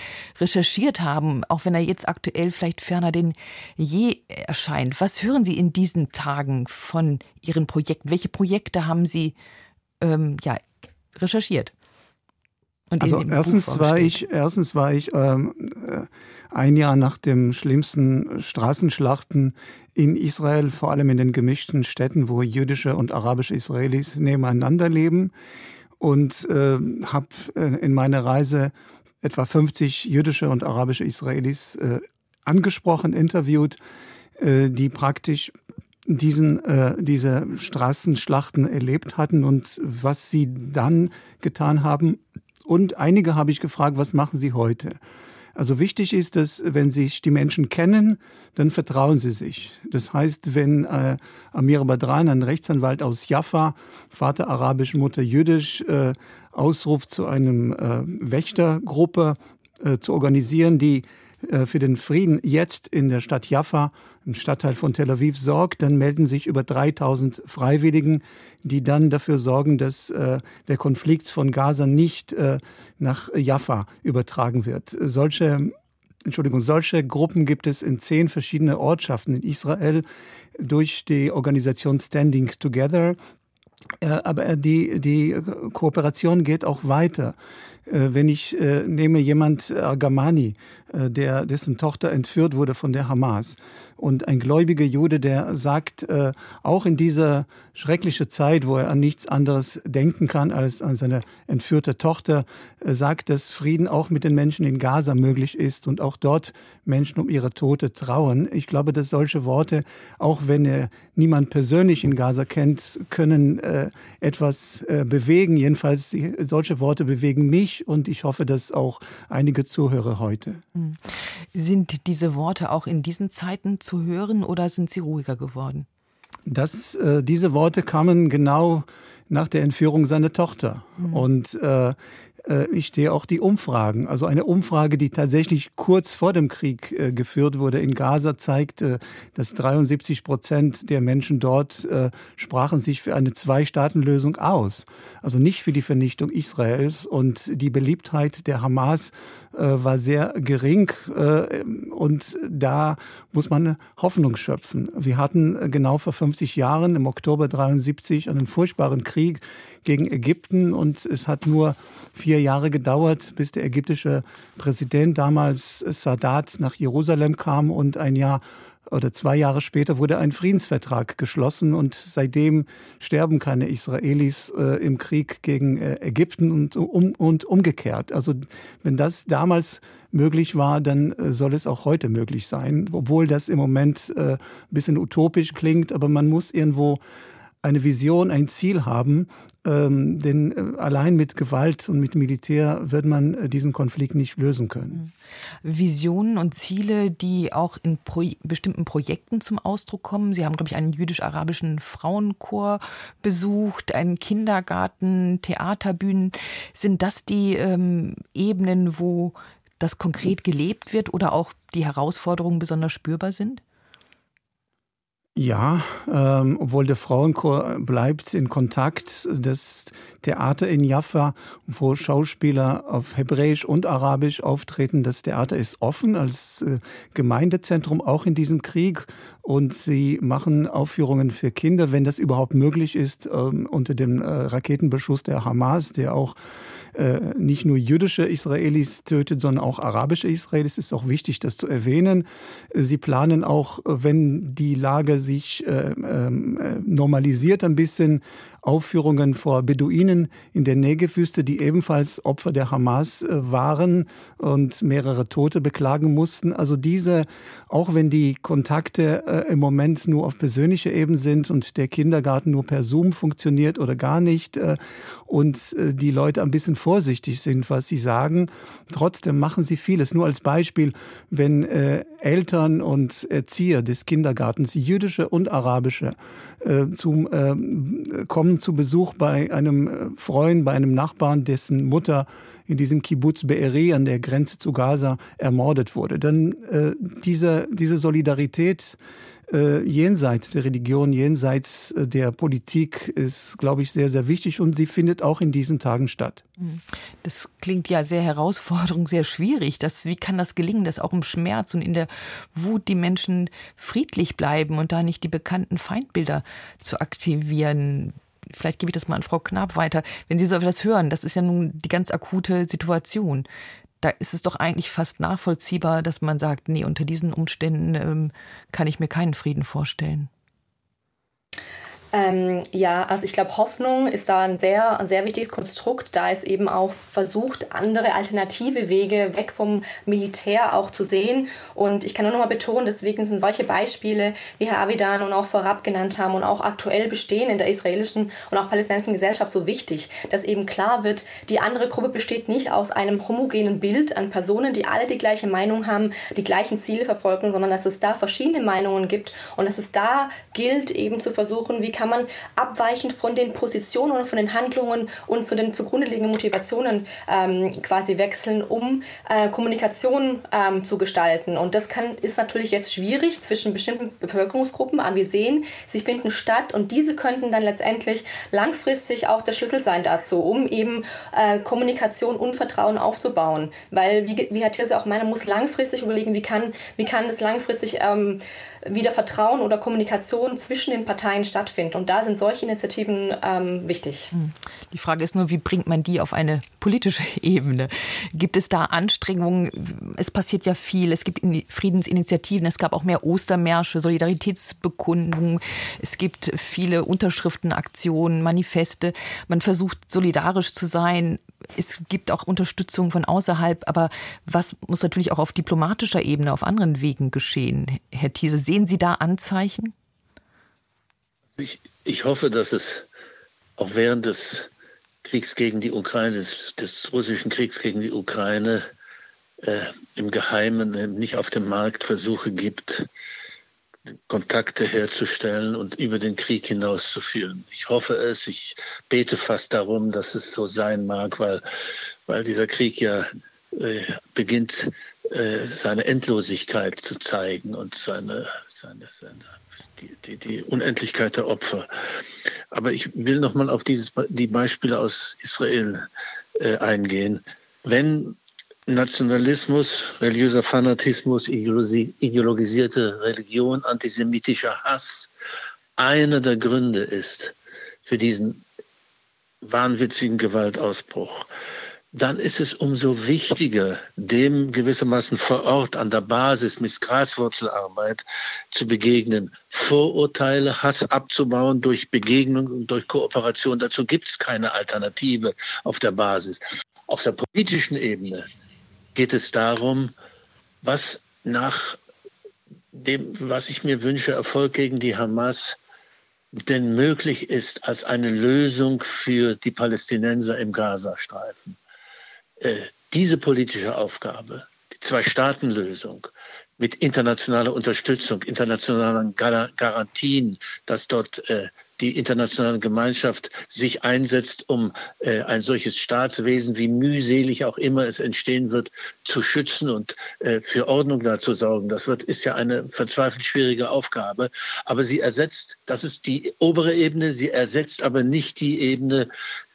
recherchiert haben, auch wenn er jetzt aktuell vielleicht ferner denn je erscheint. Was hören Sie in diesen Tagen von Ihren Projekten? Welche Projekte haben Sie ähm, ja, recherchiert? also erstens war ich, erstens war ich ähm, äh, ein Jahr nach dem schlimmsten Straßenschlachten in Israel, vor allem in den gemischten Städten, wo jüdische und arabische Israelis nebeneinander leben. Und äh, habe äh, in meiner Reise etwa 50 jüdische und arabische Israelis äh, angesprochen, interviewt, äh, die praktisch diesen, äh, diese Straßenschlachten erlebt hatten und was sie dann getan haben. Und einige habe ich gefragt, was machen sie heute? Also wichtig ist, dass wenn sich die Menschen kennen, dann vertrauen sie sich. Das heißt, wenn äh, Amir Badran, ein Rechtsanwalt aus Jaffa, Vater arabisch, Mutter jüdisch, äh, ausruft zu einem äh, Wächtergruppe äh, zu organisieren, die äh, für den Frieden jetzt in der Stadt Jaffa, im Stadtteil von Tel Aviv, sorgt, dann melden sich über 3000 Freiwilligen, die dann dafür sorgen, dass äh, der Konflikt von Gaza nicht äh, nach Jaffa übertragen wird. Solche Entschuldigung, solche Gruppen gibt es in zehn verschiedene Ortschaften in Israel durch die Organisation Standing Together. Aber die, die Kooperation geht auch weiter. Äh, wenn ich äh, nehme jemand äh, Argamani, der, dessen Tochter entführt wurde von der Hamas und ein gläubiger Jude, der sagt, auch in dieser schrecklichen Zeit, wo er an nichts anderes denken kann als an seine entführte Tochter, sagt, dass Frieden auch mit den Menschen in Gaza möglich ist und auch dort Menschen um ihre Tote trauern. Ich glaube, dass solche Worte, auch wenn er niemand persönlich in Gaza kennt, können etwas bewegen. Jedenfalls solche Worte bewegen mich mich und ich hoffe, dass auch einige Zuhörer heute. Hm. Sind diese Worte auch in diesen Zeiten zu hören oder sind sie ruhiger geworden? Das, äh, diese Worte kamen genau nach der Entführung seiner Tochter. Mhm. Und äh, äh, ich stehe auch die Umfragen. Also eine Umfrage, die tatsächlich kurz vor dem Krieg äh, geführt wurde in Gaza, zeigt, äh, dass 73 Prozent der Menschen dort sprachen sich für eine Zwei-Staaten-Lösung aus. Also nicht für die Vernichtung Israels. Und die Beliebtheit der Hamas war sehr gering. Und da muss man Hoffnung schöpfen. Wir hatten genau vor 50 Jahren im Oktober 73 einen furchtbaren Krieg gegen Ägypten und es hat nur vier Jahre gedauert, bis der ägyptische Präsident damals Sadat nach Jerusalem kam und ein Jahr oder zwei Jahre später wurde ein Friedensvertrag geschlossen und seitdem sterben keine Israelis äh, im Krieg gegen äh, Ägypten und, um, und umgekehrt. Also wenn das damals möglich war, dann äh, soll es auch heute möglich sein, obwohl das im Moment äh, ein bisschen utopisch klingt, aber man muss irgendwo eine Vision, ein Ziel haben, ähm, denn äh, allein mit Gewalt und mit Militär wird man äh, diesen Konflikt nicht lösen können. Mhm. Visionen und Ziele, die auch in Pro bestimmten Projekten zum Ausdruck kommen. Sie haben, glaube ich, einen jüdisch-arabischen Frauenchor besucht, einen Kindergarten, Theaterbühnen. Sind das die ähm, Ebenen, wo das konkret gelebt wird oder auch die Herausforderungen besonders spürbar sind? Ja, ähm, obwohl der Frauenchor bleibt in Kontakt. Das Theater in Jaffa, wo Schauspieler auf Hebräisch und Arabisch auftreten, das Theater ist offen als äh, Gemeindezentrum auch in diesem Krieg und sie machen Aufführungen für Kinder, wenn das überhaupt möglich ist, ähm, unter dem äh, Raketenbeschuss der Hamas, der auch äh, nicht nur jüdische Israelis tötet, sondern auch arabische Israelis. Es ist auch wichtig, das zu erwähnen. Sie planen auch, wenn die Lage sich äh, ähm, äh, normalisiert ein bisschen, Aufführungen vor Beduinen in der Negevwüste, die ebenfalls Opfer der Hamas äh, waren und mehrere Tote beklagen mussten. Also diese, auch wenn die Kontakte äh, im Moment nur auf persönlicher Ebene sind und der Kindergarten nur per Zoom funktioniert oder gar nicht äh, und die Leute ein bisschen vorsichtig sind, was sie sagen, trotzdem machen sie vieles. Nur als Beispiel, wenn Eltern und Erzieher des Kindergartens, jüdische und arabische, zum kommen Abend zu Besuch bei einem äh, Freund, bei einem Nachbarn, dessen Mutter in diesem Kibbutz Be'eri an der Grenze zu Gaza ermordet wurde. Dann äh, diese, diese Solidarität äh, jenseits der Religion, jenseits äh, der Politik ist, glaube ich, sehr, sehr wichtig und sie findet auch in diesen Tagen statt. Hm. Das klingt ja sehr herausfordernd, sehr schwierig. Das, wie kann das gelingen, dass auch im Schmerz und in der Wut die Menschen friedlich bleiben und da nicht die bekannten Feindbilder zu aktivieren? Vielleicht gebe ich das mal an Frau Knapp weiter, wenn Sie so etwas hören, das ist ja nun die ganz akute Situation. Da ist es doch eigentlich fast nachvollziehbar, dass man sagt, nee, unter diesen Umständen ähm, kann ich mir keinen Frieden vorstellen. Ähm, ja, also ich glaube, Hoffnung ist da ein sehr, ein sehr wichtiges Konstrukt, da es eben auch versucht, andere alternative Wege weg vom Militär auch zu sehen. Und ich kann nur noch mal betonen, deswegen sind solche Beispiele, wie Herr Avidan und auch vorab genannt haben und auch aktuell bestehen in der israelischen und auch palästinensischen Gesellschaft so wichtig, dass eben klar wird, die andere Gruppe besteht nicht aus einem homogenen Bild an Personen, die alle die gleiche Meinung haben, die gleichen Ziele verfolgen, sondern dass es da verschiedene Meinungen gibt und dass es da gilt, eben zu versuchen, wie kann kann man abweichend von den Positionen oder von den Handlungen und zu den zugrunde liegenden Motivationen ähm, quasi wechseln, um äh, Kommunikation ähm, zu gestalten. Und das kann, ist natürlich jetzt schwierig zwischen bestimmten Bevölkerungsgruppen, aber wir sehen, sie finden statt und diese könnten dann letztendlich langfristig auch der Schlüssel sein dazu, um eben äh, Kommunikation und Vertrauen aufzubauen. Weil, wie, wie hat Thierse auch meine, muss langfristig überlegen, wie kann, wie kann es langfristig ähm, wieder Vertrauen oder Kommunikation zwischen den Parteien stattfindet. Und da sind solche Initiativen ähm, wichtig. Hm. Die Frage ist nur, wie bringt man die auf eine politische <laughs> Ebene? Gibt es da Anstrengungen? Es passiert ja viel. Es gibt Friedensinitiativen. Es gab auch mehr Ostermärsche, Solidaritätsbekundungen. Es gibt viele Unterschriftenaktionen, Manifeste. Man versucht solidarisch zu sein es gibt auch Unterstützung von außerhalb, aber was muss natürlich auch auf diplomatischer Ebene, auf anderen Wegen geschehen? Herr Thiese, sehen Sie da Anzeichen? Ich, ich hoffe, dass es auch während des Kriegs gegen die Ukraine, des, des russischen Kriegs gegen die Ukraine, äh, im Geheimen, äh, nicht auf dem Markt Versuche gibt, Kontakte herzustellen und über den Krieg hinauszuführen. Ich hoffe es, ich bete fast darum, dass es so sein mag, weil, weil dieser Krieg ja äh, beginnt, äh, seine Endlosigkeit zu zeigen und seine, seine, seine die, die, die, Unendlichkeit der Opfer. Aber ich will noch mal auf dieses, die Beispiele aus Israel äh, eingehen. Wenn Nationalismus, religiöser Fanatismus, ideologisierte Religion, antisemitischer Hass einer der Gründe ist für diesen wahnwitzigen Gewaltausbruch, dann ist es umso wichtiger, dem gewissermaßen vor Ort an der Basis mit Graswurzelarbeit zu begegnen, Vorurteile, Hass abzubauen durch Begegnung und durch Kooperation. Dazu gibt es keine Alternative auf der Basis. Auf der politischen Ebene geht es darum, was nach dem, was ich mir wünsche, Erfolg gegen die Hamas denn möglich ist als eine Lösung für die Palästinenser im Gazastreifen. Äh, diese politische Aufgabe, die Zwei-Staaten-Lösung, mit internationaler Unterstützung, internationalen Garantien, dass dort äh, die internationale Gemeinschaft sich einsetzt, um äh, ein solches Staatswesen, wie mühselig auch immer es entstehen wird, zu schützen und äh, für Ordnung da zu sorgen. Das wird, ist ja eine verzweifelt schwierige Aufgabe. Aber sie ersetzt, das ist die obere Ebene, sie ersetzt aber nicht die Ebene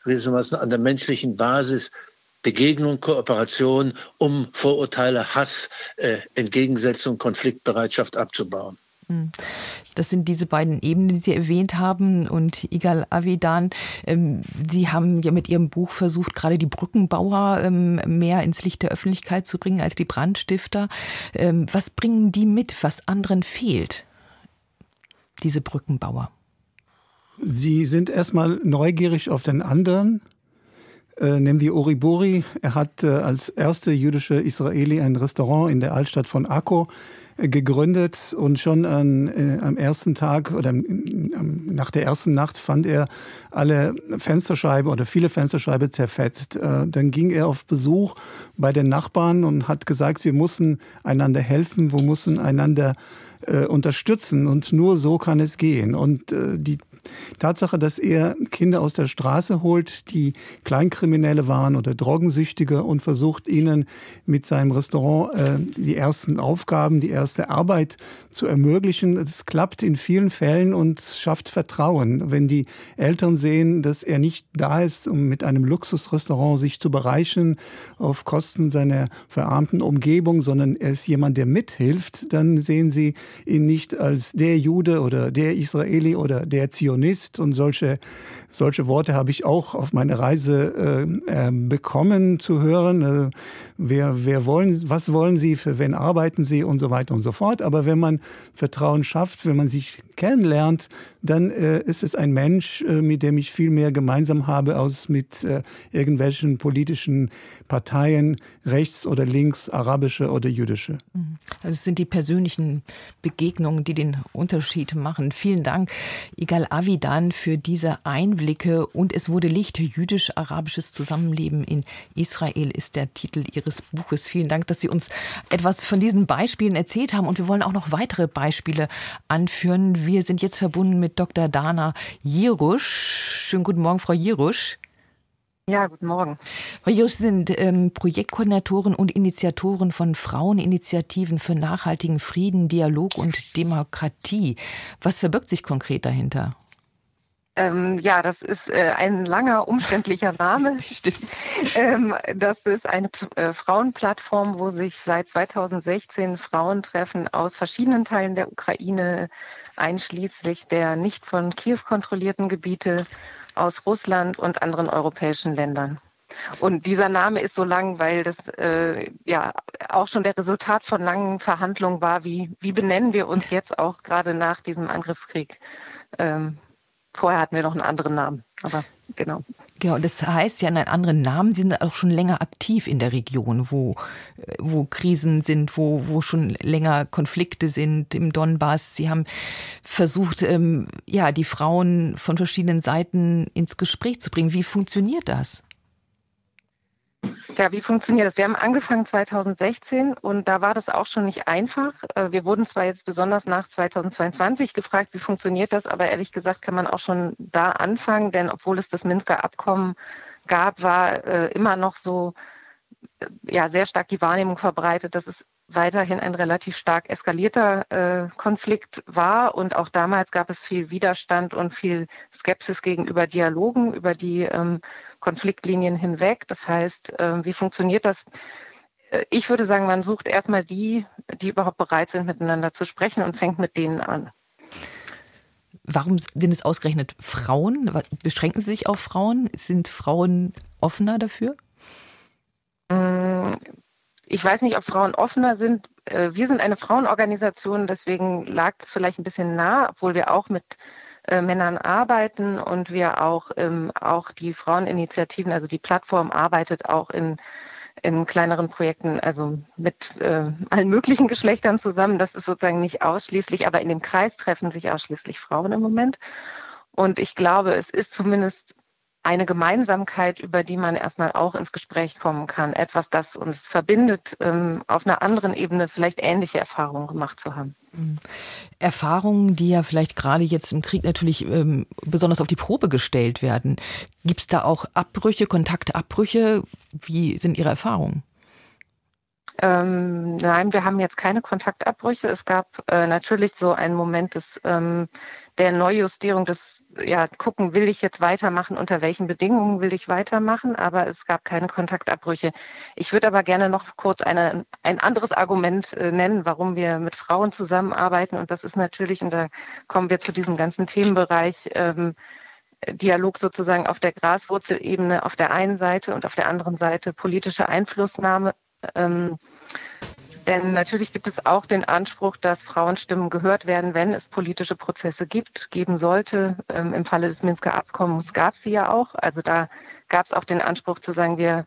gewissermaßen an der menschlichen Basis Begegnung, Kooperation, um Vorurteile, Hass, äh, Entgegensetzung, Konfliktbereitschaft abzubauen. Hm. Das sind diese beiden Ebenen, die Sie erwähnt haben. Und Igal Avidan, ähm, Sie haben ja mit Ihrem Buch versucht, gerade die Brückenbauer ähm, mehr ins Licht der Öffentlichkeit zu bringen als die Brandstifter. Ähm, was bringen die mit, was anderen fehlt? Diese Brückenbauer. Sie sind erstmal neugierig auf den anderen. Äh, nehmen wir Oribori. Er hat äh, als erster jüdische Israeli ein Restaurant in der Altstadt von Akko äh, gegründet und schon an, äh, am ersten Tag oder nach der ersten Nacht fand er alle Fensterscheiben oder viele Fensterscheiben zerfetzt. Äh, dann ging er auf Besuch bei den Nachbarn und hat gesagt, wir müssen einander helfen, wir müssen einander äh, unterstützen und nur so kann es gehen. Und äh, die Tatsache, dass er Kinder aus der Straße holt, die Kleinkriminelle waren oder Drogensüchtige und versucht ihnen mit seinem Restaurant äh, die ersten Aufgaben, die erste Arbeit zu ermöglichen. Es klappt in vielen Fällen und schafft Vertrauen. Wenn die Eltern sehen, dass er nicht da ist, um mit einem Luxusrestaurant sich zu bereichern auf Kosten seiner verarmten Umgebung, sondern er ist jemand, der mithilft, dann sehen sie ihn nicht als der Jude oder der Israeli oder der Zionist Zionist und solche, solche Worte habe ich auch auf meiner Reise äh, bekommen zu hören. Äh, wer, wer wollen, was wollen Sie, für wen arbeiten Sie und so weiter und so fort. Aber wenn man Vertrauen schafft, wenn man sich kennenlernt, dann äh, ist es ein Mensch, äh, mit dem ich viel mehr gemeinsam habe als mit äh, irgendwelchen politischen Parteien, rechts oder links, arabische oder jüdische. Mhm. Also es sind die persönlichen Begegnungen, die den Unterschied machen. Vielen Dank, Igal Avidan, für diese Einblicke. Und es wurde Licht, jüdisch-arabisches Zusammenleben in Israel ist der Titel Ihres Buches. Vielen Dank, dass Sie uns etwas von diesen Beispielen erzählt haben. Und wir wollen auch noch weitere Beispiele anführen. Wir sind jetzt verbunden mit Dr. Dana Jirusch. Schönen guten Morgen, Frau Jirusch. Ja, guten Morgen. Frau Jirusch sind ähm, Projektkoordinatoren und Initiatoren von Fraueninitiativen für nachhaltigen Frieden, Dialog und Demokratie. Was verbirgt sich konkret dahinter? Ähm, ja, das ist äh, ein langer, umständlicher Name. <laughs> Stimmt. Ähm, das ist eine äh, Frauenplattform, wo sich seit 2016 Frauen treffen aus verschiedenen Teilen der Ukraine, einschließlich der nicht von Kiew kontrollierten Gebiete, aus Russland und anderen europäischen Ländern. Und dieser Name ist so lang, weil das äh, ja auch schon der Resultat von langen Verhandlungen war, wie, wie benennen wir uns jetzt auch gerade nach diesem Angriffskrieg. Ähm, Vorher hatten wir noch einen anderen Namen, aber genau. Genau, das heißt ja einen anderen Namen. Sind auch schon länger aktiv in der Region, wo, wo Krisen sind, wo, wo schon länger Konflikte sind im Donbass. Sie haben versucht, ähm, ja, die Frauen von verschiedenen Seiten ins Gespräch zu bringen. Wie funktioniert das? Ja, wie funktioniert das? Wir haben angefangen 2016 und da war das auch schon nicht einfach. Äh, wir wurden zwar jetzt besonders nach 2022 gefragt, wie funktioniert das, aber ehrlich gesagt kann man auch schon da anfangen, denn obwohl es das Minsker Abkommen gab, war äh, immer noch so äh, ja, sehr stark die Wahrnehmung verbreitet, dass es weiterhin ein relativ stark eskalierter äh, Konflikt war. Und auch damals gab es viel Widerstand und viel Skepsis gegenüber Dialogen über die ähm, Konfliktlinien hinweg. Das heißt, äh, wie funktioniert das? Äh, ich würde sagen, man sucht erstmal die, die überhaupt bereit sind, miteinander zu sprechen und fängt mit denen an. Warum sind es ausgerechnet Frauen? Beschränken Sie sich auf Frauen? Sind Frauen offener dafür? Ich weiß nicht, ob Frauen offener sind. Äh, wir sind eine Frauenorganisation, deswegen lag es vielleicht ein bisschen nah, obwohl wir auch mit äh, Männern arbeiten und wir auch, ähm, auch die Fraueninitiativen, also die Plattform arbeitet auch in, in kleineren Projekten, also mit äh, allen möglichen <laughs> Geschlechtern zusammen. Das ist sozusagen nicht ausschließlich, aber in dem Kreis treffen sich ausschließlich Frauen im Moment. Und ich glaube, es ist zumindest eine Gemeinsamkeit, über die man erstmal auch ins Gespräch kommen kann. Etwas, das uns verbindet, ähm, auf einer anderen Ebene vielleicht ähnliche Erfahrungen gemacht zu haben. Mhm. Erfahrungen, die ja vielleicht gerade jetzt im Krieg natürlich ähm, besonders auf die Probe gestellt werden. Gibt es da auch Abbrüche, Kontaktabbrüche? Wie sind Ihre Erfahrungen? Ähm, nein, wir haben jetzt keine Kontaktabbrüche. Es gab äh, natürlich so einen Moment des, ähm, der Neujustierung des ja, gucken, will ich jetzt weitermachen, unter welchen Bedingungen will ich weitermachen, aber es gab keine Kontaktabbrüche. Ich würde aber gerne noch kurz eine, ein anderes Argument äh, nennen, warum wir mit Frauen zusammenarbeiten. Und das ist natürlich, und da kommen wir zu diesem ganzen Themenbereich, ähm, Dialog sozusagen auf der Graswurzelebene auf der einen Seite und auf der anderen Seite politische Einflussnahme. Ähm, denn natürlich gibt es auch den Anspruch, dass Frauenstimmen gehört werden, wenn es politische Prozesse gibt, geben sollte. Ähm, Im Falle des Minsker Abkommens gab es sie ja auch. Also da gab es auch den Anspruch zu sagen, wir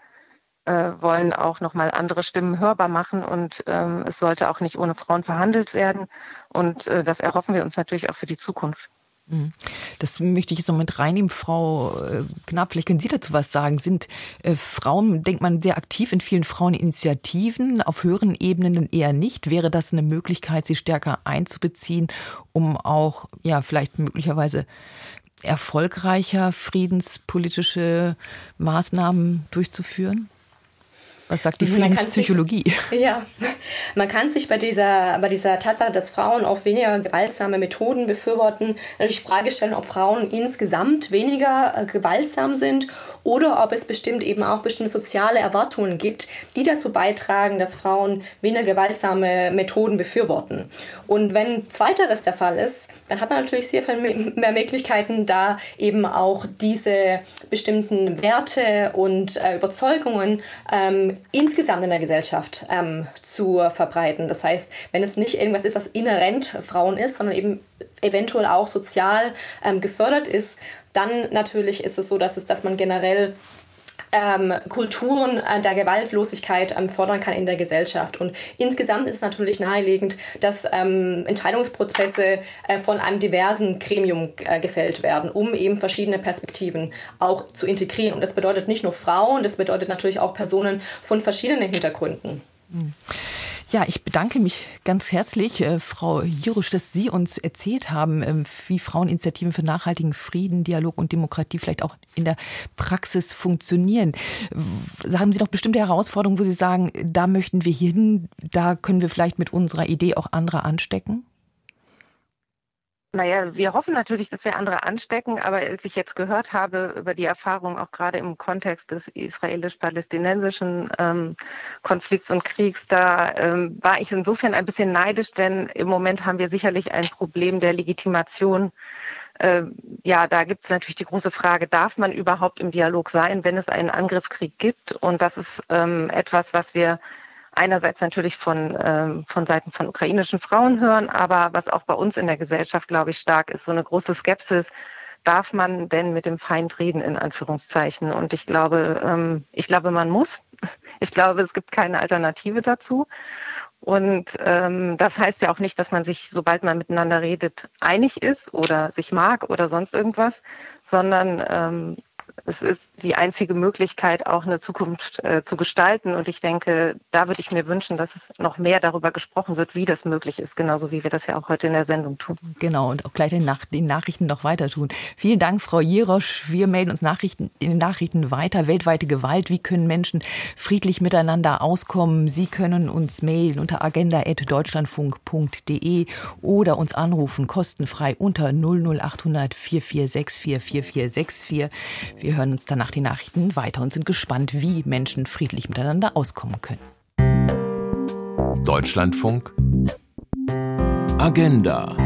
äh, wollen auch nochmal andere Stimmen hörbar machen und ähm, es sollte auch nicht ohne Frauen verhandelt werden. Und äh, das erhoffen wir uns natürlich auch für die Zukunft. Mhm. Das möchte ich jetzt noch mit reinnehmen. Frau äh, Knapp, vielleicht können Sie dazu was sagen. Sind äh, Frauen, denkt man, sehr aktiv in vielen Fraueninitiativen, auf höheren Ebenen eher nicht? Wäre das eine Möglichkeit, sie stärker einzubeziehen, um auch, ja, vielleicht möglicherweise erfolgreicher friedenspolitische Maßnahmen durchzuführen? Was sagt die Friedenspsychologie? <laughs> Ja, man kann sich bei dieser, bei dieser Tatsache, dass Frauen auch weniger gewaltsame Methoden befürworten, natürlich die Frage stellen, ob Frauen insgesamt weniger äh, gewaltsam sind oder ob es bestimmt eben auch bestimmte soziale Erwartungen gibt, die dazu beitragen, dass Frauen weniger gewaltsame Methoden befürworten. Und wenn zweiteres der Fall ist, dann hat man natürlich sehr viel mehr Möglichkeiten, da eben auch diese bestimmten Werte und äh, Überzeugungen ähm, insgesamt in der Gesellschaft ähm, zu verbreiten. Das heißt, wenn es nicht irgendwas ist, was inhärent Frauen ist, sondern eben eventuell auch sozial ähm, gefördert ist, dann natürlich ist es so, dass, es, dass man generell ähm, Kulturen äh, der Gewaltlosigkeit ähm, fordern kann in der Gesellschaft. Und insgesamt ist es natürlich naheliegend, dass ähm, Entscheidungsprozesse äh, von einem diversen Gremium äh, gefällt werden, um eben verschiedene Perspektiven auch zu integrieren. Und das bedeutet nicht nur Frauen, das bedeutet natürlich auch Personen von verschiedenen Hintergründen. Mhm. Ja, ich bedanke mich ganz herzlich, äh, Frau Jirusch, dass Sie uns erzählt haben, äh, wie Fraueninitiativen für nachhaltigen Frieden, Dialog und Demokratie vielleicht auch in der Praxis funktionieren. Haben Sie doch bestimmte Herausforderungen, wo Sie sagen, da möchten wir hin, da können wir vielleicht mit unserer Idee auch andere anstecken? Naja, wir hoffen natürlich, dass wir andere anstecken, aber als ich jetzt gehört habe über die Erfahrung auch gerade im Kontext des israelisch-palästinensischen ähm, Konflikts und Kriegs, da ähm, war ich insofern ein bisschen neidisch, denn im Moment haben wir sicherlich ein Problem der Legitimation. Äh, ja, da gibt es natürlich die große Frage, darf man überhaupt im Dialog sein, wenn es einen Angriffskrieg gibt? Und das ist ähm, etwas, was wir einerseits natürlich von, ähm, von Seiten von ukrainischen Frauen hören, aber was auch bei uns in der Gesellschaft, glaube ich, stark ist, so eine große Skepsis. Darf man denn mit dem Feind reden, in Anführungszeichen? Und ich glaube, ähm, ich glaube, man muss. <laughs> Ich glaube, es gibt keine Alternative dazu. Und ähm, das heißt ja auch nicht, dass man sich, sobald man miteinander redet, einig ist oder sich mag oder sonst irgendwas, sondern ähm, es ist die einzige Möglichkeit, auch eine Zukunft äh, zu gestalten. Und ich denke, da würde ich mir wünschen, dass noch mehr darüber gesprochen wird, wie das möglich ist, genauso wie wir das ja auch heute in der Sendung tun. Genau, und auch gleich in den Nachrichten noch weiter tun. Vielen Dank, Frau Jirosch. Wir melden uns Nachrichten, in den Nachrichten weiter. Weltweite Gewalt, wie können Menschen friedlich miteinander auskommen? Sie können uns mailen unter agenda.deutschlandfunk.de oder uns anrufen, kostenfrei unter 00800 4464 4464. Wir hören uns danach die Nachrichten weiter und sind gespannt, wie Menschen friedlich miteinander auskommen können. Deutschlandfunk Agenda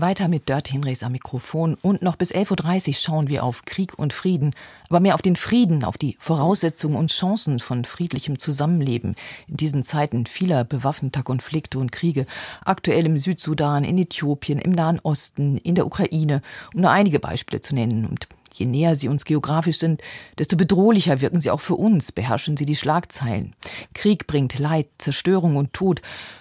Weiter mit Dirt Hinrichs am Mikrofon und noch bis 11.30 Uhr schauen wir auf Krieg und Frieden, aber mehr auf den Frieden, auf die Voraussetzungen und Chancen von friedlichem Zusammenleben in diesen Zeiten vieler bewaffneter Konflikte und Kriege, aktuell im Südsudan, in Äthiopien, im Nahen Osten, in der Ukraine, um nur einige Beispiele zu nennen. Und Je näher sie uns geografisch sind, desto bedrohlicher wirken sie auch für uns, beherrschen sie die Schlagzeilen. Krieg bringt Leid, Zerstörung und Tod,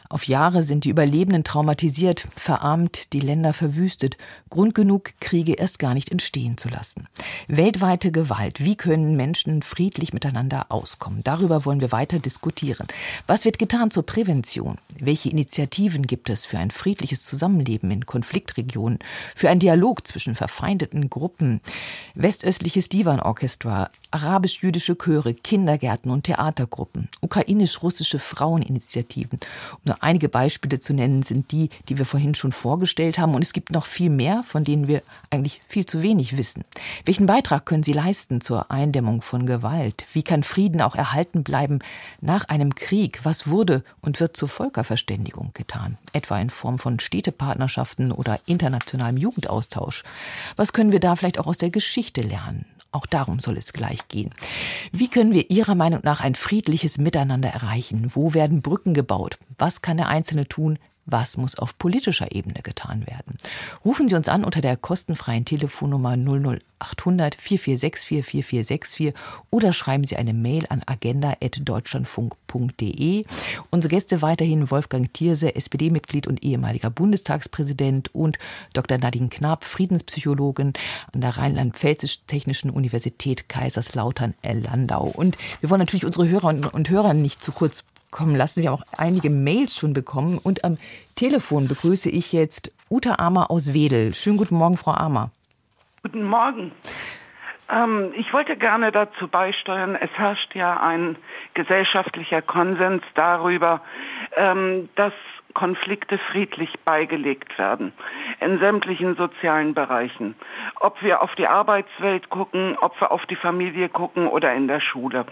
auf Jahre sind die Überlebenden traumatisiert, verarmt, die Länder verwüstet. Grund genug, Kriege erst gar nicht entstehen zu lassen. Weltweite Gewalt. Wie können Menschen friedlich miteinander auskommen? Darüber wollen wir weiter diskutieren. Was wird getan zur Prävention? Welche Initiativen gibt es für ein friedliches Zusammenleben in Konfliktregionen? Für einen Dialog zwischen verfeindeten Gruppen? Westöstliches Divan Orchestra arabisch-jüdische Chöre, Kindergärten und Theatergruppen, ukrainisch-russische Fraueninitiativen. Um nur einige Beispiele zu nennen, sind die, die wir vorhin schon vorgestellt haben. Und es gibt noch viel mehr, von denen wir eigentlich viel zu wenig wissen. Welchen Beitrag können sie leisten zur Eindämmung von Gewalt? Wie kann Frieden auch erhalten bleiben nach einem Krieg? Was wurde und wird zur Völkerverständigung getan? Etwa in Form von Städtepartnerschaften oder internationalem Jugendaustausch. Was können wir da vielleicht auch aus der Geschichte lernen? Auch darum soll es gleich gehen. Wie können wir Ihrer Meinung nach ein friedliches Miteinander erreichen? Wo werden Brücken gebaut? Was kann der Einzelne tun? Was muss auf politischer Ebene getan werden? Rufen Sie uns an unter der kostenfreien Telefonnummer 00800 4464 4464 oder schreiben Sie eine Mail an agenda.deutschlandfunk.de. Unsere Gäste weiterhin Wolfgang Thierse, SPD-Mitglied und ehemaliger Bundestagspräsident und Dr. Nadine Knapp, Friedenspsychologin an der Rheinland-Pfälzisch-Technischen Universität Kaiserslautern-Landau. Und wir wollen natürlich unsere Hörer und Hörer nicht zu kurz kommen lassen. Wir haben auch einige Mails schon bekommen. Und am Telefon begrüße ich jetzt Uta Amer aus Wedel. Schönen guten Morgen, Frau Amer. Guten Morgen. Ähm, ich wollte gerne dazu beisteuern, es herrscht ja ein gesellschaftlicher Konsens darüber, ähm, dass Konflikte friedlich beigelegt werden in sämtlichen sozialen Bereichen. Ob wir auf die Arbeitswelt gucken, ob wir auf die Familie gucken oder in der Schule.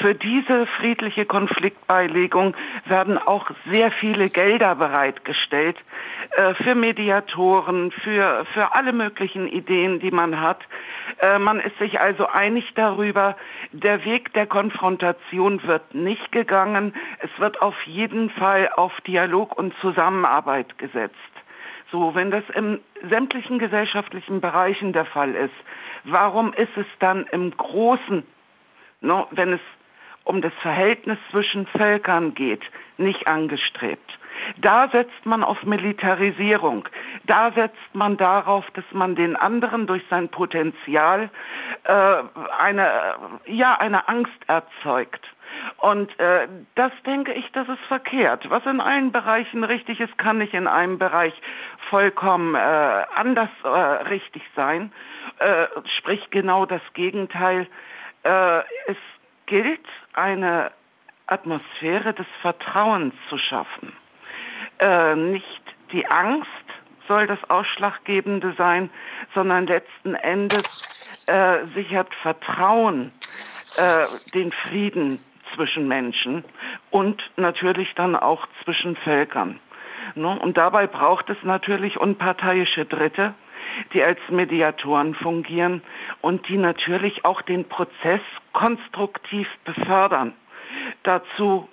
Für diese friedliche Konfliktbeilegung werden auch sehr viele Gelder bereitgestellt äh, für Mediatoren, für, für alle möglichen Ideen, die man hat. Äh, man ist sich also einig darüber, der Weg der Konfrontation wird nicht gegangen. Es wird auf jeden Fall auf Dialog und Zusammenarbeit gesetzt. So, wenn das in sämtlichen gesellschaftlichen Bereichen der Fall ist, warum ist es dann im Großen, no, wenn es um das Verhältnis zwischen Völkern geht, nicht angestrebt? Da setzt man auf Militarisierung. Da setzt man darauf, dass man den anderen durch sein Potenzial äh, eine, ja, eine Angst erzeugt. Und äh, das denke ich, das ist verkehrt. Was in allen Bereichen richtig ist, kann nicht in einem Bereich vollkommen äh, anders äh, richtig sein. Äh, sprich genau das Gegenteil. Äh, es gilt, eine Atmosphäre des Vertrauens zu schaffen. Äh, nicht die Angst soll das Ausschlaggebende sein, sondern letzten Endes äh, sichert Vertrauen äh, den Frieden zwischen Menschen und natürlich dann auch zwischen Völkern. Ne? Und dabei braucht es natürlich unparteiische Dritte, die als Mediatoren fungieren und die natürlich auch den Prozess konstruktiv befördern. Dazu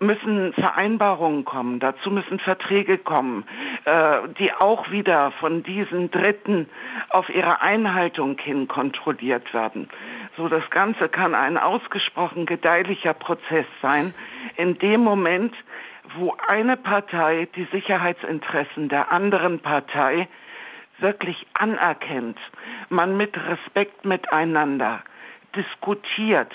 müssen Vereinbarungen kommen, dazu müssen Verträge kommen, äh, die auch wieder von diesen Dritten auf ihre Einhaltung hin kontrolliert werden. So, das Ganze kann ein ausgesprochen gedeihlicher Prozess sein. In dem Moment, wo eine Partei die Sicherheitsinteressen der anderen Partei wirklich anerkennt, man mit Respekt miteinander diskutiert,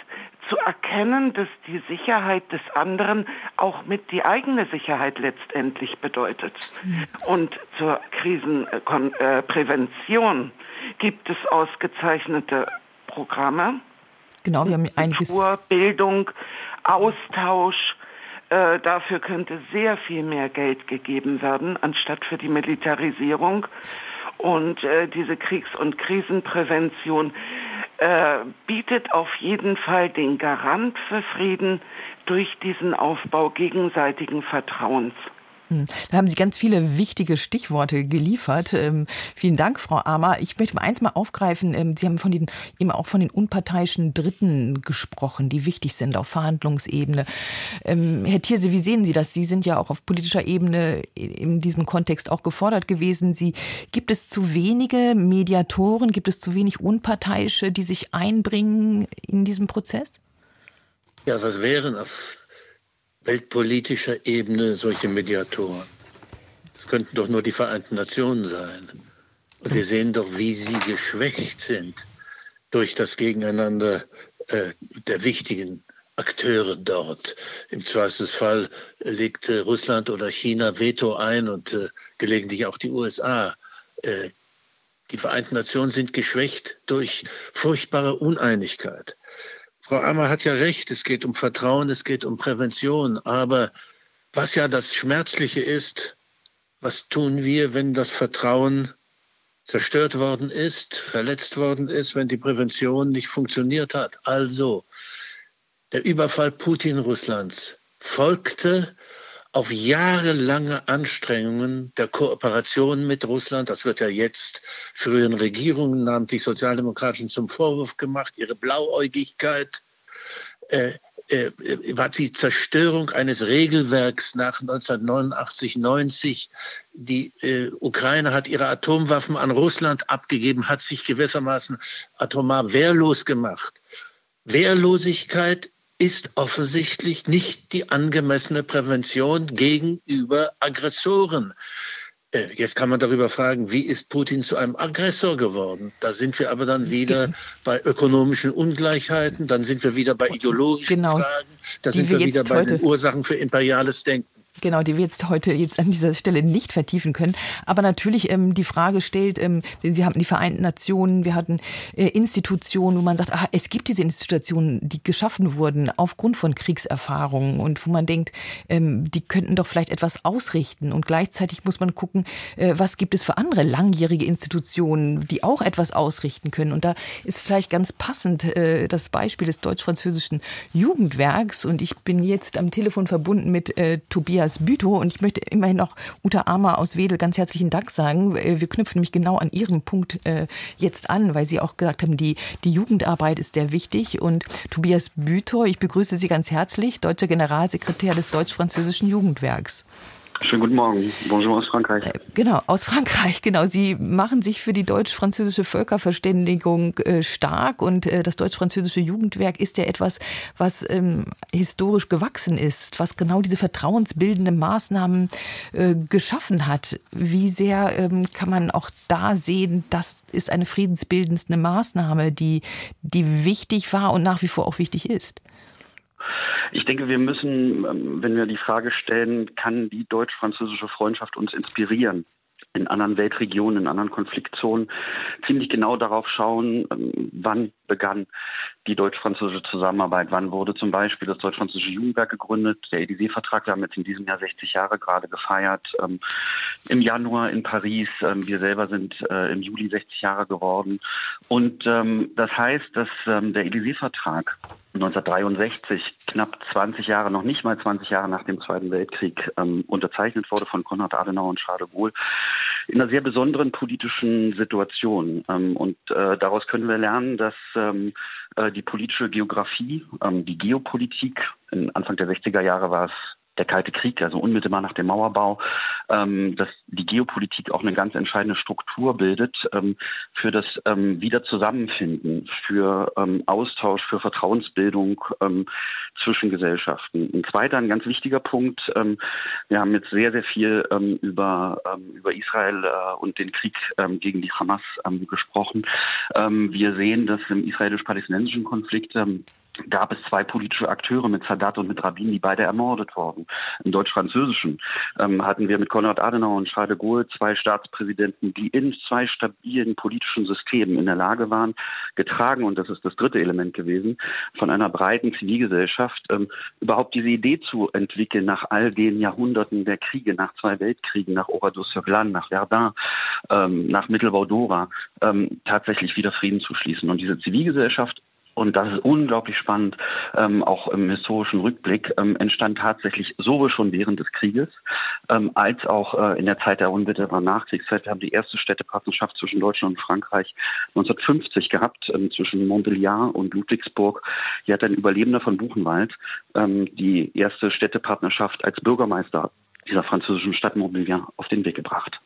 zu erkennen, dass die Sicherheit des anderen auch mit die eigene Sicherheit letztendlich bedeutet. Und zur Krisenprävention gibt es ausgezeichnete Programme. Genau, wir haben einiges. Kultur, Bildung, Austausch. Äh, dafür könnte sehr viel mehr Geld gegeben werden, anstatt für die Militarisierung. Und äh, diese Kriegs- und Krisenprävention äh, bietet auf jeden Fall den Garant für Frieden durch diesen Aufbau gegenseitigen Vertrauens. Hm. Da haben Sie ganz viele wichtige Stichworte geliefert. Ähm, vielen Dank, Frau Amer. Ich möchte mal eins mal aufgreifen. Ähm, Sie haben von den, eben auch von den unparteiischen Dritten gesprochen, die wichtig sind auf Verhandlungsebene. Ähm, Herr Thierse, wie sehen Sie das? Sie sind ja auch auf politischer Ebene in diesem Kontext auch gefordert gewesen. Sie, gibt es zu wenige Mediatoren? Gibt es zu wenig Unparteiische, die sich einbringen in diesem Prozess? Ja, was wären auf weltpolitischer Ebene solche Mediatoren. Es könnten doch nur die Vereinten Nationen sein. Und wir sehen doch, wie sie geschwächt sind durch das Gegeneinander äh, der wichtigen Akteure dort. Im Zweifelsfall legt äh, Russland oder China Veto ein und äh, gelegentlich auch die USA. Äh, Die Vereinten Nationen sind geschwächt durch furchtbare Uneinigkeit. Frau Ammer hat ja recht, es geht um Vertrauen, es geht um Prävention. Aber was ja das Schmerzliche ist, was tun wir, wenn das Vertrauen zerstört worden ist, verletzt worden ist, wenn die Prävention nicht funktioniert hat? Also, der Überfall Putin-Russlands folgte auf jahrelange Anstrengungen der Kooperation mit Russland, das wird ja jetzt früheren Regierungen, namentlich sozialdemokratischen, zum Vorwurf gemacht, ihre Blauäugigkeit, äh, äh, war die Zerstörung eines Regelwerks nach 1989, 90. Die äh, Ukraine hat ihre Atomwaffen an Russland abgegeben, hat sich gewissermaßen atomar wehrlos gemacht. Wehrlosigkeit ist offensichtlich nicht die angemessene Prävention gegenüber Aggressoren. Äh, jetzt kann man darüber fragen, wie ist Putin zu einem Aggressor geworden? Da sind wir aber dann wieder bei ökonomischen Ungleichheiten, dann sind wir wieder bei ideologischen genau, Fragen, da sind wir, wir wieder bei den Ursachen für imperiales Denken. Genau, die wir jetzt heute jetzt an dieser Stelle nicht vertiefen können. Aber natürlich ähm, die Frage stellt, ähm, Sie haben die Vereinten Nationen, wir hatten äh, Institutionen, wo man sagt, aha, es gibt diese Institutionen, die geschaffen wurden aufgrund von Kriegserfahrungen und wo man denkt, ähm, die könnten doch vielleicht etwas ausrichten. Und gleichzeitig muss man gucken, äh, was gibt es für andere langjährige Institutionen, die auch etwas ausrichten können. Und da ist vielleicht ganz passend äh, das Beispiel des deutsch-französischen Jugendwerks. Und ich bin jetzt am Telefon verbunden mit äh, Tobias Tobias Bütow. Und ich möchte immerhin noch Uta Armer aus Wedel ganz herzlichen Dank sagen. Äh, wir knüpfen nämlich genau an Ihrem Punkt äh, jetzt an, weil Sie auch gesagt haben, die, die Jugendarbeit ist sehr wichtig. Und Tobias Bütow, ich begrüße Sie ganz herzlich, deutscher Generalsekretär des Deutsch-Französischen Jugendwerks. Schönen guten Morgen. Bonjour aus Frankreich. Äh, genau, aus Frankreich, genau. Sie machen sich für die deutsch-französische Völkerverständigung äh, stark und äh, das deutsch-französische Jugendwerk ist ja etwas, was ähm, historisch gewachsen ist, was genau diese vertrauensbildenden Maßnahmen äh, geschaffen hat. Wie sehr ähm, kann man auch da sehen, das ist eine friedensbildendste Maßnahme, die, die wichtig war und nach wie vor auch wichtig ist? Ich denke, wir müssen, ähm, wenn wir die Frage stellen, kann die deutsch-französische Freundschaft uns inspirieren? in anderen Weltregionen, in anderen Konfliktzonen ziemlich genau darauf schauen, ähm, wann begann die deutsch-französische Zusammenarbeit, wann wurde zum Beispiel das deutsch-französische Jugendwerk gegründet, der Élysée-Vertrag, wir haben jetzt in diesem Jahr 60 Jahre gerade gefeiert, ähm, im Januar in Paris, ähm, wir selber sind äh, im Juli 60 Jahre geworden und ähm, das heißt, dass ähm, der Élysée-Vertrag 1963, knapp 20 Jahre, noch nicht mal 20 Jahre nach dem Zweiten Weltkrieg, ähm, unterzeichnet wurde von Konrad Adenauer und Charles de Gaulle, in einer sehr besonderen politischen Situation. Ähm, und äh, daraus können wir lernen, dass ähm, äh, die politische Geografie, ähm, die Geopolitik, in Anfang der 60er Jahre war es der Kalte Krieg, also unmittelbar nach dem Mauerbau, ähm, dass die Geopolitik auch eine ganz entscheidende Struktur bildet ähm, für das ähm, Wiederzusammenfinden, für ähm, Austausch, für Vertrauensbildung ähm, zwischen Gesellschaften. Ein zweiter, ein ganz wichtiger Punkt, ähm, wir haben jetzt sehr, sehr viel über, über Israel äh, und den Krieg gegen die Hamas gesprochen. Wir sehen, dass im israelisch-palästinensischen Konflikt gab es zwei politische Akteure mit Sadat und mit Rabin, die beide ermordet wurden. Im deutsch-französischen ähm, hatten wir mit Konrad Adenauer und Charles de Gaulle zwei Staatspräsidenten, die in zwei stabilen politischen Systemen in der Lage waren, getragen, und das ist das dritte Element gewesen, von einer breiten Zivilgesellschaft ähm, überhaupt diese Idee zu entwickeln, nach all den Jahrhunderten der Kriege, nach zwei Weltkriegen, nach Oradour-sur-Glane, nach Verdun, ähm, nach Mittelbau-Dora, ähm, tatsächlich wieder Frieden zu schließen. Und diese Zivilgesellschaft und das ist unglaublich spannend, ähm, auch im historischen Rückblick, ähm, entstand tatsächlich sowohl schon während des Krieges ähm, als auch äh, in der Zeit der unmittelbaren Nachkriegszeit. Wir haben die erste Städtepartnerschaft zwischen Deutschland und Frankreich 1950 gehabt, ähm, zwischen Montbéliard und Ludwigsburg. Hier hat ein Überlebender von Buchenwald ähm, die erste Städtepartnerschaft als Bürgermeister dieser französischen Stadt Montbéliard auf den Weg gebracht.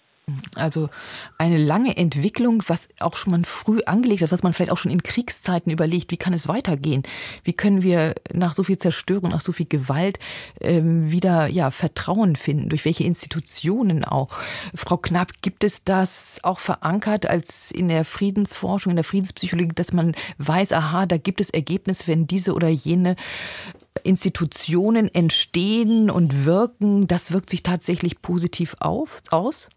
Also eine lange Entwicklung, was auch schon man früh angelegt hat, was man vielleicht auch schon in Kriegszeiten überlegt, wie kann es weitergehen? Wie können wir nach so viel Zerstörung, nach so viel Gewalt ähm, wieder ja, Vertrauen finden? Durch welche Institutionen auch? Frau Knapp, gibt es das auch verankert als in der Friedensforschung, in der Friedenspsychologie, dass man weiß, aha, da gibt es Ergebnisse, wenn diese oder jene Institutionen entstehen und wirken, das wirkt sich tatsächlich positiv auf, aus?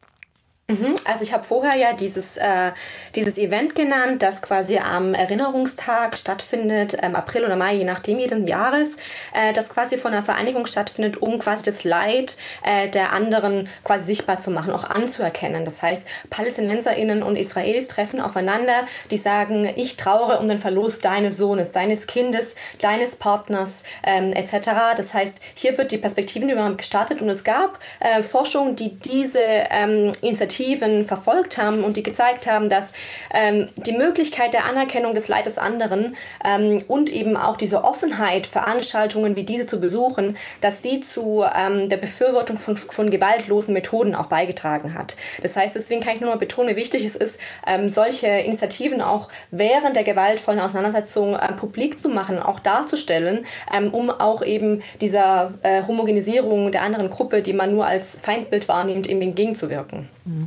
Mhm. Also ich habe vorher ja dieses, äh, dieses Event genannt, das quasi am Erinnerungstag stattfindet, ähm, April oder Mai, je nachdem jeden Jahres, äh, das quasi von einer Vereinigung stattfindet, um quasi das Leid äh, der anderen quasi sichtbar zu machen, auch anzuerkennen. Das heißt, PalästinenserInnen und Israelis treffen aufeinander, die sagen, ich trauere um den Verlust deines Sohnes, deines Kindes, deines Partners ähm, etc. Das heißt, hier wird die Perspektiven überhaupt gestartet und es gab äh, Forschung, die diese ähm, Initiative Initiativen verfolgt haben und die gezeigt haben, dass ähm, die Möglichkeit der Anerkennung des Leides anderen ähm, und eben auch diese Offenheit, Veranstaltungen wie diese zu besuchen, dass die zu ähm, der Befürwortung von, von gewaltlosen Methoden auch beigetragen hat. Das heißt, deswegen kann ich nur mal betonen, wie wichtig es ist, ähm, solche Initiativen auch während der gewaltvollen Auseinandersetzung äh, publik zu machen, auch darzustellen, ähm, um auch eben dieser äh, Homogenisierung der anderen Gruppe, die man nur als Feindbild wahrnimmt, eben entgegenzuwirken. Mhm.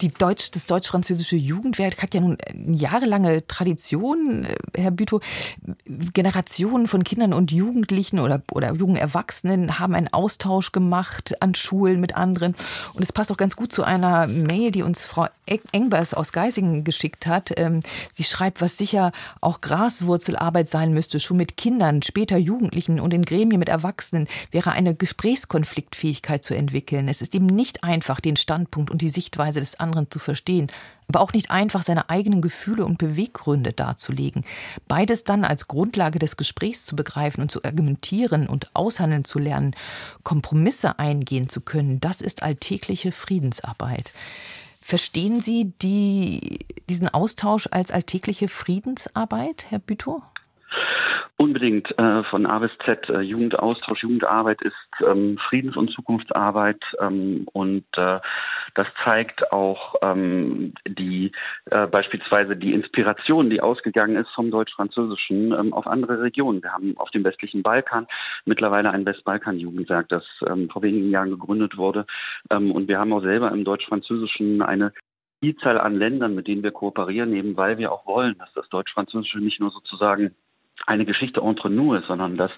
Die Deutsch, das deutsch-französische Jugendwerk hat ja nun jahrelange Tradition, äh, Herr Bütow. Generationen von Kindern und Jugendlichen oder, oder jungen Erwachsenen haben einen Austausch gemacht an Schulen mit anderen. Und es passt auch ganz gut zu einer Mail, die uns Frau Engbers aus Geisingen geschickt hat. Ähm, sie schreibt, was sicher auch Graswurzelarbeit sein müsste, schon mit Kindern, später Jugendlichen und in Gremien mit Erwachsenen, wäre eine Gesprächskonfliktfähigkeit zu entwickeln. Es ist eben nicht einfach, den Standpunkt und die Sichtweise des anderen zu verstehen, aber auch nicht einfach seine eigenen Gefühle und Beweggründe darzulegen. Beides dann als Grundlage des Gesprächs zu begreifen und zu argumentieren und aushandeln zu lernen, Kompromisse eingehen zu können, das ist alltägliche Friedensarbeit. Verstehen Sie die, diesen Austausch als alltägliche Friedensarbeit, Herr Bütow? Unbedingt äh, von A bis Z. Äh, Jugendaustausch, Jugendarbeit ist ähm, Friedens- und Zukunftsarbeit ähm, und äh, das zeigt auch ähm, die äh, beispielsweise die Inspiration, die ausgegangen ist vom Deutsch-Französischen ähm, auf andere Regionen. Wir haben auf dem westlichen Balkan mittlerweile ein Westbalkan-Jugendwerk, das ähm, vor wenigen Jahren gegründet wurde ähm, und wir haben auch selber im Deutsch-Französischen eine Vielzahl an Ländern, mit denen wir kooperieren, eben weil wir auch wollen, dass das Deutsch-Französische nicht nur sozusagen eine Geschichte entre nous ist, sondern dass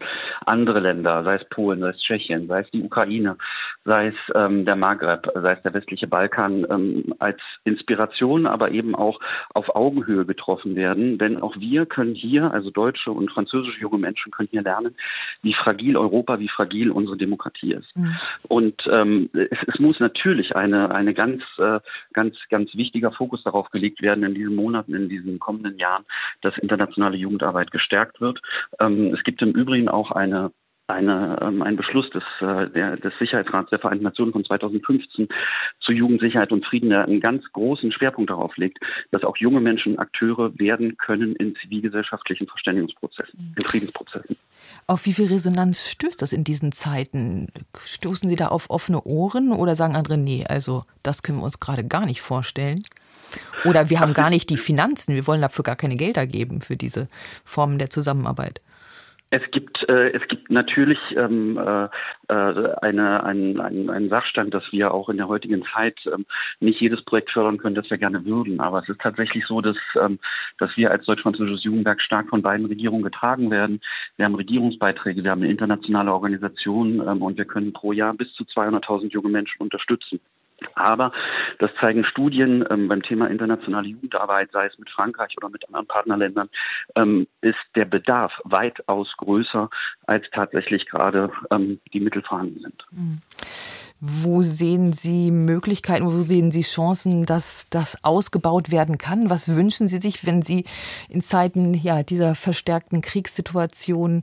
andere Länder, sei es Polen, sei es Tschechien, sei es die Ukraine, sei es ähm, der Maghreb, sei es der westliche Balkan, ähm, als Inspiration, aber eben auch auf Augenhöhe getroffen werden. Denn auch wir können hier, also deutsche und französische junge Menschen können hier lernen, wie fragil Europa, wie fragil unsere Demokratie ist. Mhm. Und ähm, es, es, muss natürlich eine, eine ganz, äh, ganz, ganz wichtiger Fokus darauf gelegt werden in diesen Monaten, in diesen kommenden Jahren, dass internationale Jugendarbeit gestärkt gesagt wird. Ähm, es gibt im Übrigen auch eine eine, ähm, ein Beschluss des, äh, der, des Sicherheitsrats der Vereinten Nationen von 2015 zu Jugendsicherheit und Frieden, der einen ganz großen Schwerpunkt darauf legt, dass auch junge Menschen Akteure werden können in zivilgesellschaftlichen Verständigungsprozessen, in Friedensprozessen. Auf wie viel Resonanz stößt das in diesen Zeiten? Stoßen Sie da auf offene Ohren oder sagen andere, nee, also das können wir uns gerade gar nicht vorstellen? Oder wir haben gar nicht die Finanzen, wir wollen dafür gar keine Gelder geben für diese Formen der Zusammenarbeit. Es gibt, äh, es gibt natürlich ähm, äh, äh eine, ein, ein, einen Sachstand, dass wir auch in der heutigen Zeit ähm, nicht jedes Projekt fördern können, das wir gerne würden. Aber es ist tatsächlich so, dass, ähm, dass wir als Deutsch-Französisches Jugendwerk stark von beiden Regierungen getragen werden. Wir haben Regierungsbeiträge, wir haben eine internationale Organisation ähm, und wir können pro Jahr bis zu 200.000 junge Menschen unterstützen. Aber das zeigen Studien ähm, beim Thema internationale Jugendarbeit, sei es mit Frankreich oder mit anderen Partnerländern, ähm, ist der Bedarf weitaus größer, als tatsächlich gerade ähm, die Mittel vorhanden sind. Mhm. Wo sehen Sie Möglichkeiten, wo sehen Sie Chancen, dass das ausgebaut werden kann? Was wünschen Sie sich, wenn Sie in Zeiten ja, dieser verstärkten Kriegssituation,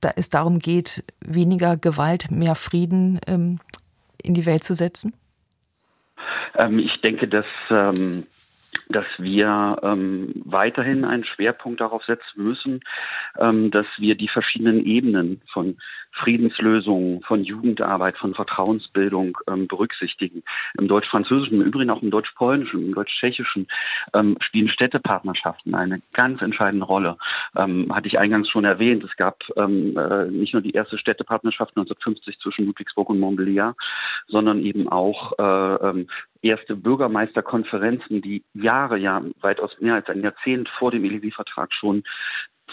da es darum geht, weniger Gewalt, mehr Frieden ähm, in die Welt zu setzen? Ähm, ich denke, dass ähm, dass wir ähm, weiterhin einen Schwerpunkt darauf setzen müssen, ähm, dass wir die verschiedenen Ebenen von Friedenslösungen, von Jugendarbeit, von Vertrauensbildung ähm, berücksichtigen. Im Deutsch-Französischen, im Übrigen auch im Deutsch-Polnischen, im Deutsch-Tschechischen ähm, spielen Städtepartnerschaften eine ganz entscheidende Rolle. Ähm, hatte ich eingangs schon erwähnt, es gab ähm, äh, nicht nur die erste Städtepartnerschaft 1950 zwischen Ludwigsburg und Montbéliard, sondern eben auch äh, ähm, erste Bürgermeisterkonferenzen, die Jahre, ja weitaus mehr als ein Jahrzehnt vor dem Élysée-Vertrag schon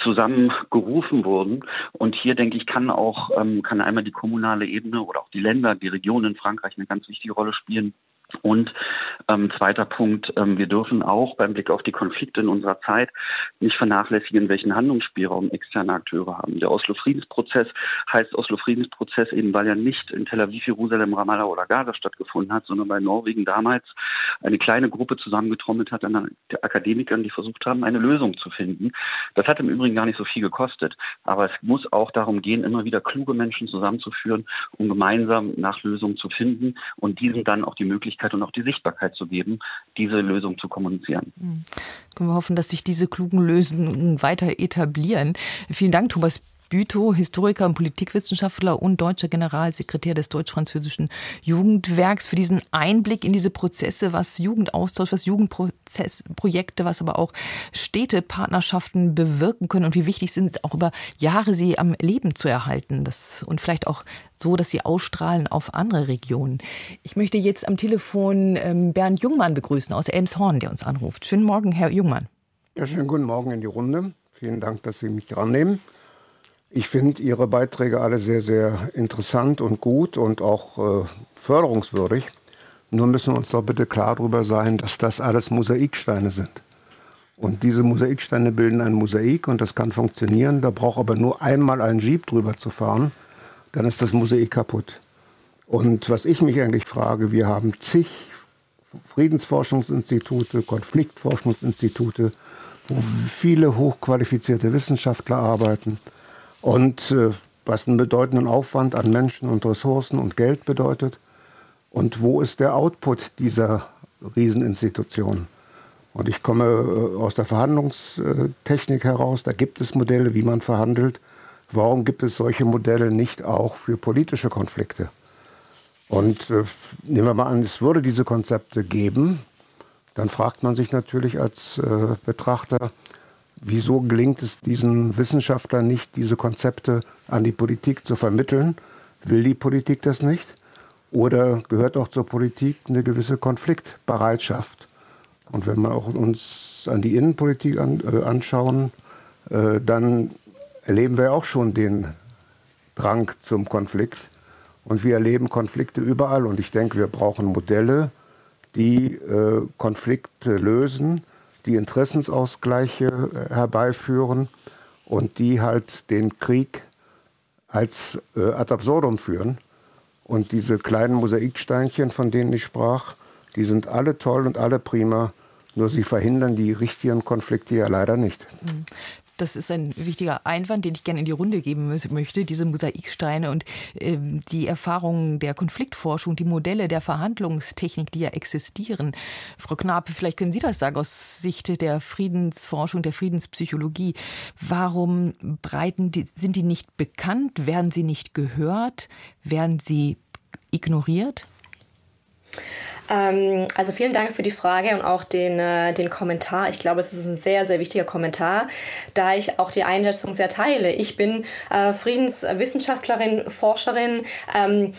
zusammengerufen wurden. Und hier, denke ich, kann auch, ähm, kann einmal die kommunale Ebene oder auch die Länder, die Regionen in Frankreich eine ganz wichtige Rolle spielen, Und ähm, zweiter Punkt, ähm, wir dürfen auch beim Blick auf die Konflikte in unserer Zeit nicht vernachlässigen, welchen Handlungsspielraum externe Akteure haben. Der Oslo-Friedensprozess heißt Oslo-Friedensprozess eben, weil er nicht in Tel Aviv, Jerusalem, Ramallah oder Gaza stattgefunden hat, sondern bei Norwegen damals eine kleine Gruppe zusammengetrommelt hat an Akademikern, die versucht haben, eine Lösung zu finden. Das hat im Übrigen gar nicht so viel gekostet. Aber es muss auch darum gehen, immer wieder kluge Menschen zusammenzuführen, um gemeinsam nach Lösungen zu finden und diesen dann auch die Möglichkeit und auch die Sichtbarkeit zu geben, diese Lösung zu kommunizieren. Mhm. Können wir hoffen, dass sich diese klugen Lösungen weiter etablieren. Vielen Dank, Thomas Bütow, Historiker und Politikwissenschaftler und deutscher Generalsekretär des deutsch-französischen Jugendwerks, für diesen Einblick in diese Prozesse, was Jugendaustausch, was Jugendprojekte, was aber auch Städtepartnerschaften bewirken können und wie wichtig sind auch über Jahre sie am Leben zu erhalten. Das, und vielleicht auch so, dass sie ausstrahlen auf andere Regionen. Ich möchte jetzt am Telefon ähm, Bernd Jungmann begrüßen aus Elmshorn, der uns anruft. Schönen Morgen, Herr Jungmann. Ja, schönen guten Morgen in die Runde. Vielen Dank, dass Sie mich rannehmen. Ich finde Ihre Beiträge alle sehr, sehr interessant und gut und auch äh, förderungswürdig. Nur müssen wir uns doch bitte klar darüber sein, dass das alles Mosaiksteine sind. Und diese Mosaiksteine bilden ein Mosaik und das kann funktionieren. Da braucht aber nur einmal ein Jeep drüber zu fahren, dann ist das Mosaik kaputt. Und was ich mich eigentlich frage, wir haben zig Friedensforschungsinstitute, Konfliktforschungsinstitute, wo viele hochqualifizierte Wissenschaftler arbeiten und äh, was einen bedeutenden Aufwand an Menschen und Ressourcen und Geld bedeutet. Und wo ist der Output dieser Rieseninstitutionen? Und ich komme äh, aus der Verhandlungstechnik heraus, da gibt es Modelle, wie man verhandelt. Warum gibt es solche Modelle nicht auch für politische Konflikte? Und äh, nehmen wir mal an, es würde diese Konzepte geben, dann fragt man sich natürlich als äh, Betrachter, Wieso gelingt es diesen Wissenschaftlern nicht, diese Konzepte an die Politik zu vermitteln? Will die Politik das nicht? Oder gehört auch zur Politik eine gewisse Konfliktbereitschaft? Und wenn wir auch uns an die Innenpolitik an, äh, anschauen, äh, dann erleben wir auch schon den Drang zum Konflikt. Und wir erleben Konflikte überall. Und ich denke, wir brauchen Modelle, die äh, Konflikte lösen die Interessensausgleiche äh, herbeiführen und die halt den Krieg als äh, ad absurdum führen. Und diese kleinen Mosaiksteinchen, von denen ich sprach, die sind alle toll und alle prima, nur sie verhindern die richtigen Konflikte ja leider nicht. Das ist ein wichtiger Einwand, den ich gerne in die Runde geben möchte. Diese Mosaiksteine und äh, die Erfahrungen der Konfliktforschung, die Modelle der Verhandlungstechnik, die ja existieren. Frau Knape, vielleicht können Sie das sagen aus Sicht der Friedensforschung, der Friedenspsychologie. Warum breiten die, sind die nicht bekannt? Werden sie nicht gehört? Werden sie ignoriert? Ähm, also vielen Dank für die Frage und auch den, äh, den Kommentar. Ich glaube, es ist ein sehr, sehr wichtiger Kommentar, da ich auch die Einschätzung sehr teile. Ich bin äh, Friedenswissenschaftlerin, Forscherin, ähm,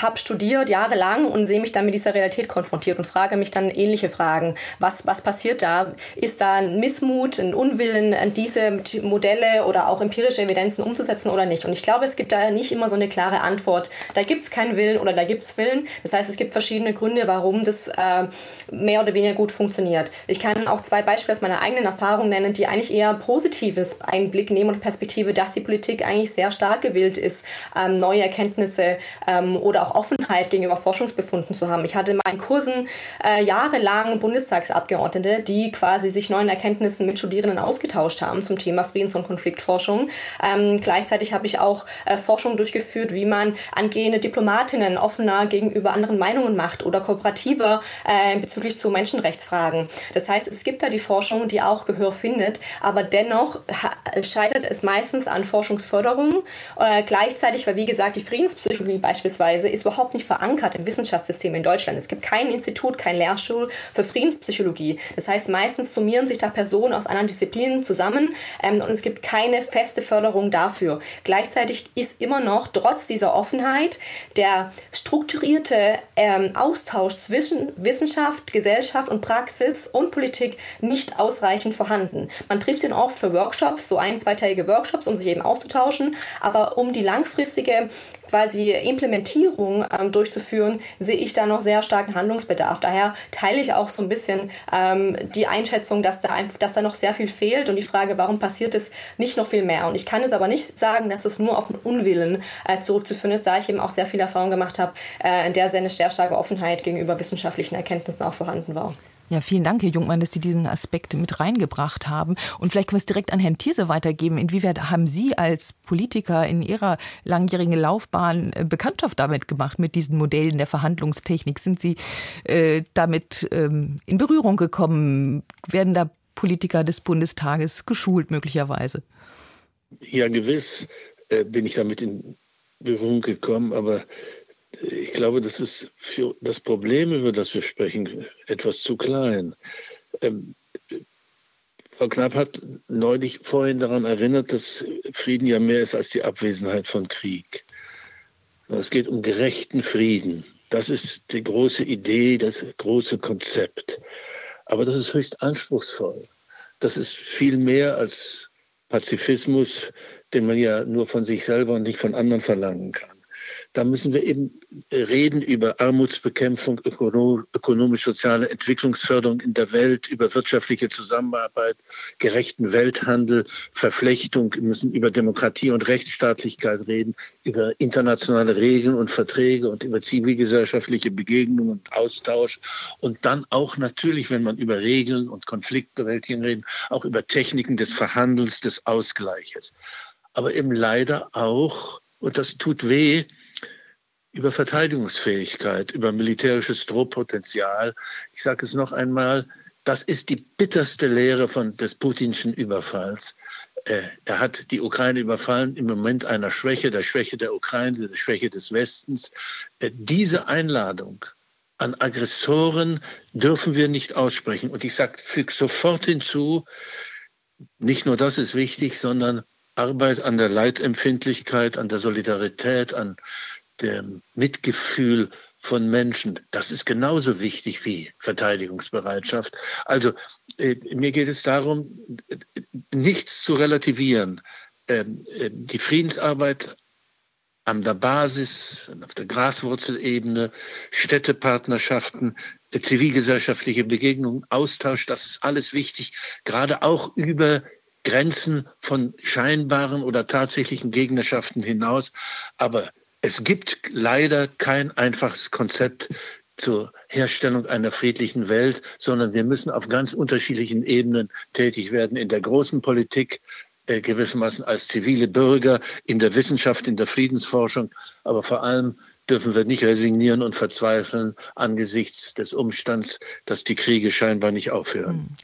habe studiert jahrelang und sehe mich dann mit dieser Realität konfrontiert und frage mich dann ähnliche Fragen. Was, was passiert da? Ist da ein Missmut, ein Unwillen, diese Modelle oder auch empirische Evidenzen umzusetzen oder nicht? Und ich glaube, es gibt da nicht immer so eine klare Antwort. Da gibt es keinen Willen oder da gibt es Willen. Das heißt, es gibt verschiedene Gründe, warum das äh, mehr oder weniger gut funktioniert. Ich kann auch zwei Beispiele aus meiner eigenen Erfahrung nennen, die eigentlich eher positives Einblick nehmen und Perspektive, dass die Politik eigentlich sehr stark gewillt ist, ähm, neue Erkenntnisse ähm, oder auch Offenheit gegenüber Forschungsbefunden zu haben. Ich hatte in meinen Kursen äh, jahrelang Bundestagsabgeordnete, die quasi sich neuen Erkenntnissen mit Studierenden ausgetauscht haben zum Thema Friedens- und Konfliktforschung. Ähm, gleichzeitig habe ich auch äh, Forschung durchgeführt, wie man angehende Diplomatinnen offener gegenüber anderen Meinungen macht oder kooperativer äh, bezüglich zu Menschenrechtsfragen. Das heißt, es gibt da die Forschung, die auch Gehör findet, aber dennoch scheitert es meistens an Forschungsförderung. Äh, gleichzeitig, weil wie gesagt die Friedenspsychologie beispielsweise Weise ist überhaupt nicht verankert im Wissenschaftssystem in Deutschland. Es gibt kein Institut, kein Lehrstuhl für Friedenspsychologie. Das heißt, meistens summieren sich da Personen aus anderen Disziplinen zusammen ähm, und es gibt keine feste Förderung dafür. Gleichzeitig ist immer noch trotz dieser Offenheit der strukturierte ähm, Austausch zwischen Wissenschaft, Gesellschaft und Praxis und Politik nicht ausreichend vorhanden. Man trifft ihn oft für Workshops, so ein, zweiteilige Workshops, um sich eben auszutauschen, aber um die langfristige quasi Implementierung ähm, durchzuführen, sehe ich da noch sehr starken Handlungsbedarf. Daher teile ich auch so ein bisschen ähm, die Einschätzung, dass da, dass da noch sehr viel fehlt und die Frage, warum passiert es nicht noch viel mehr. Und ich kann es aber nicht sagen, dass es nur auf den Unwillen äh, zurückzuführen ist, da ich eben auch sehr viel Erfahrung gemacht habe, äh, in der sehr eine sehr starke Offenheit gegenüber wissenschaftlichen Erkenntnissen auch vorhanden war. Ja, vielen Dank, Herr Jungmann, dass Sie diesen Aspekt mit reingebracht haben. Und vielleicht können wir es direkt an Herrn Thierse weitergeben. Inwieweit haben Sie als Politiker in Ihrer langjährigen Laufbahn äh, Bekanntschaft damit gemacht, mit diesen Modellen der Verhandlungstechnik? Sind Sie äh, damit ähm, in Berührung gekommen? Werden da Politiker des Bundestages geschult möglicherweise? Ja, gewiss äh, bin ich damit in Berührung gekommen, aber ich glaube, das ist für das Problem, über das wir sprechen, etwas zu klein. Ähm, Frau Knapp hat neulich vorhin daran erinnert, dass Frieden ja mehr ist als die Abwesenheit von Krieg. Es geht um gerechten Frieden. Das ist die große Idee, das große Konzept. Aber das ist höchst anspruchsvoll. Das ist viel mehr als Pazifismus, den man ja nur von sich selber und nicht von anderen verlangen kann. Da müssen wir eben reden über Armutsbekämpfung, ökonomisch-soziale Entwicklungsförderung in der Welt, über wirtschaftliche Zusammenarbeit, gerechten Welthandel, Verflechtung. Wir müssen über Demokratie und Rechtsstaatlichkeit reden, über internationale Regeln und Verträge und über zivilgesellschaftliche Begegnung und Austausch. Und dann auch natürlich, wenn man über Regeln und Konfliktbewältigung redet, auch über Techniken des Verhandelns, des Ausgleiches. Aber eben leider auch, und das tut weh, über Verteidigungsfähigkeit, über militärisches Drohpotenzial. Ich sage es noch einmal, das ist die bitterste Lehre von, des putinschen Überfalls. Äh, er hat die Ukraine überfallen im Moment einer Schwäche, der Schwäche der Ukraine, der Schwäche des Westens. Äh, diese Einladung an Aggressoren dürfen wir nicht aussprechen. Und ich sage, füge sofort hinzu, nicht nur das ist wichtig, sondern Arbeit an der Leitempfindlichkeit, an der Solidarität, an dem Mitgefühl von Menschen. Das ist genauso wichtig wie Verteidigungsbereitschaft. Also äh, mir geht es darum, nichts zu relativieren. Ähm, äh, die Friedensarbeit an der Basis, auf der Graswurzelebene, Städtepartnerschaften, zivilgesellschaftliche Begegnungen, Austausch, das ist alles wichtig, gerade auch über Grenzen von scheinbaren oder tatsächlichen Gegnerschaften hinaus. Aber es gibt leider kein einfaches Konzept zur Herstellung einer friedlichen Welt, sondern wir müssen auf ganz unterschiedlichen Ebenen tätig werden. In der großen Politik, äh, gewissermaßen als zivile Bürger, in der Wissenschaft, in der Friedensforschung, aber vor allem dürfen wir nicht resignieren und verzweifeln angesichts des Umstands, dass die Kriege scheinbar nicht aufhören.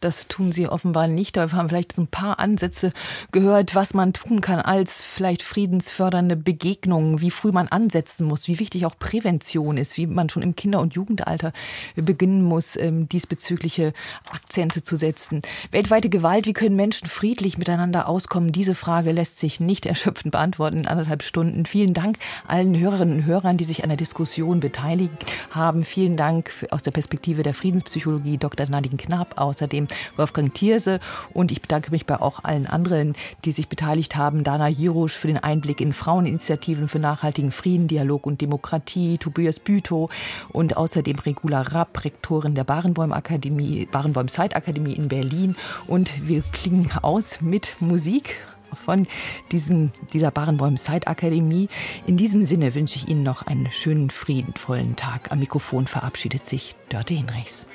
Das tun sie offenbar nicht. Wir haben vielleicht so ein paar Ansätze gehört, was man tun kann als vielleicht friedensfördernde Begegnungen, wie früh man ansetzen muss, wie wichtig auch Prävention ist, wie man schon im Kinder- und Jugendalter beginnen muss, ähm, diesbezügliche Akzente zu setzen. Weltweite Gewalt, wie können Menschen friedlich miteinander auskommen? Diese Frage lässt sich nicht <laughs> erschöpfend beantworten in anderthalb Stunden. Vielen Dank allen Hörerinnen und Hörern, die sich an der Diskussion beteiligt haben. Vielen Dank aus der Perspektive der Friedenspsychologie Dr. Nadine Knapp, außerdem Wolfgang Thierse und ich bedanke mich bei auch allen anderen, die sich beteiligt haben. Dana Jirusch für den Einblick in Fraueninitiativen für nachhaltigen Frieden, Dialog und Demokratie, Tobias Bütow und außerdem Regula Rapp, Rektorin der Barenbäum Akademie, Barenbäum Zeitakademie in Berlin und wir klingen aus mit Musik von diesem, dieser Barenbäum Zeitakademie. In diesem Sinne wünsche ich Ihnen noch einen schönen, friedvollen Tag. Am Mikrofon verabschiedet sich Dörte Hinrichs.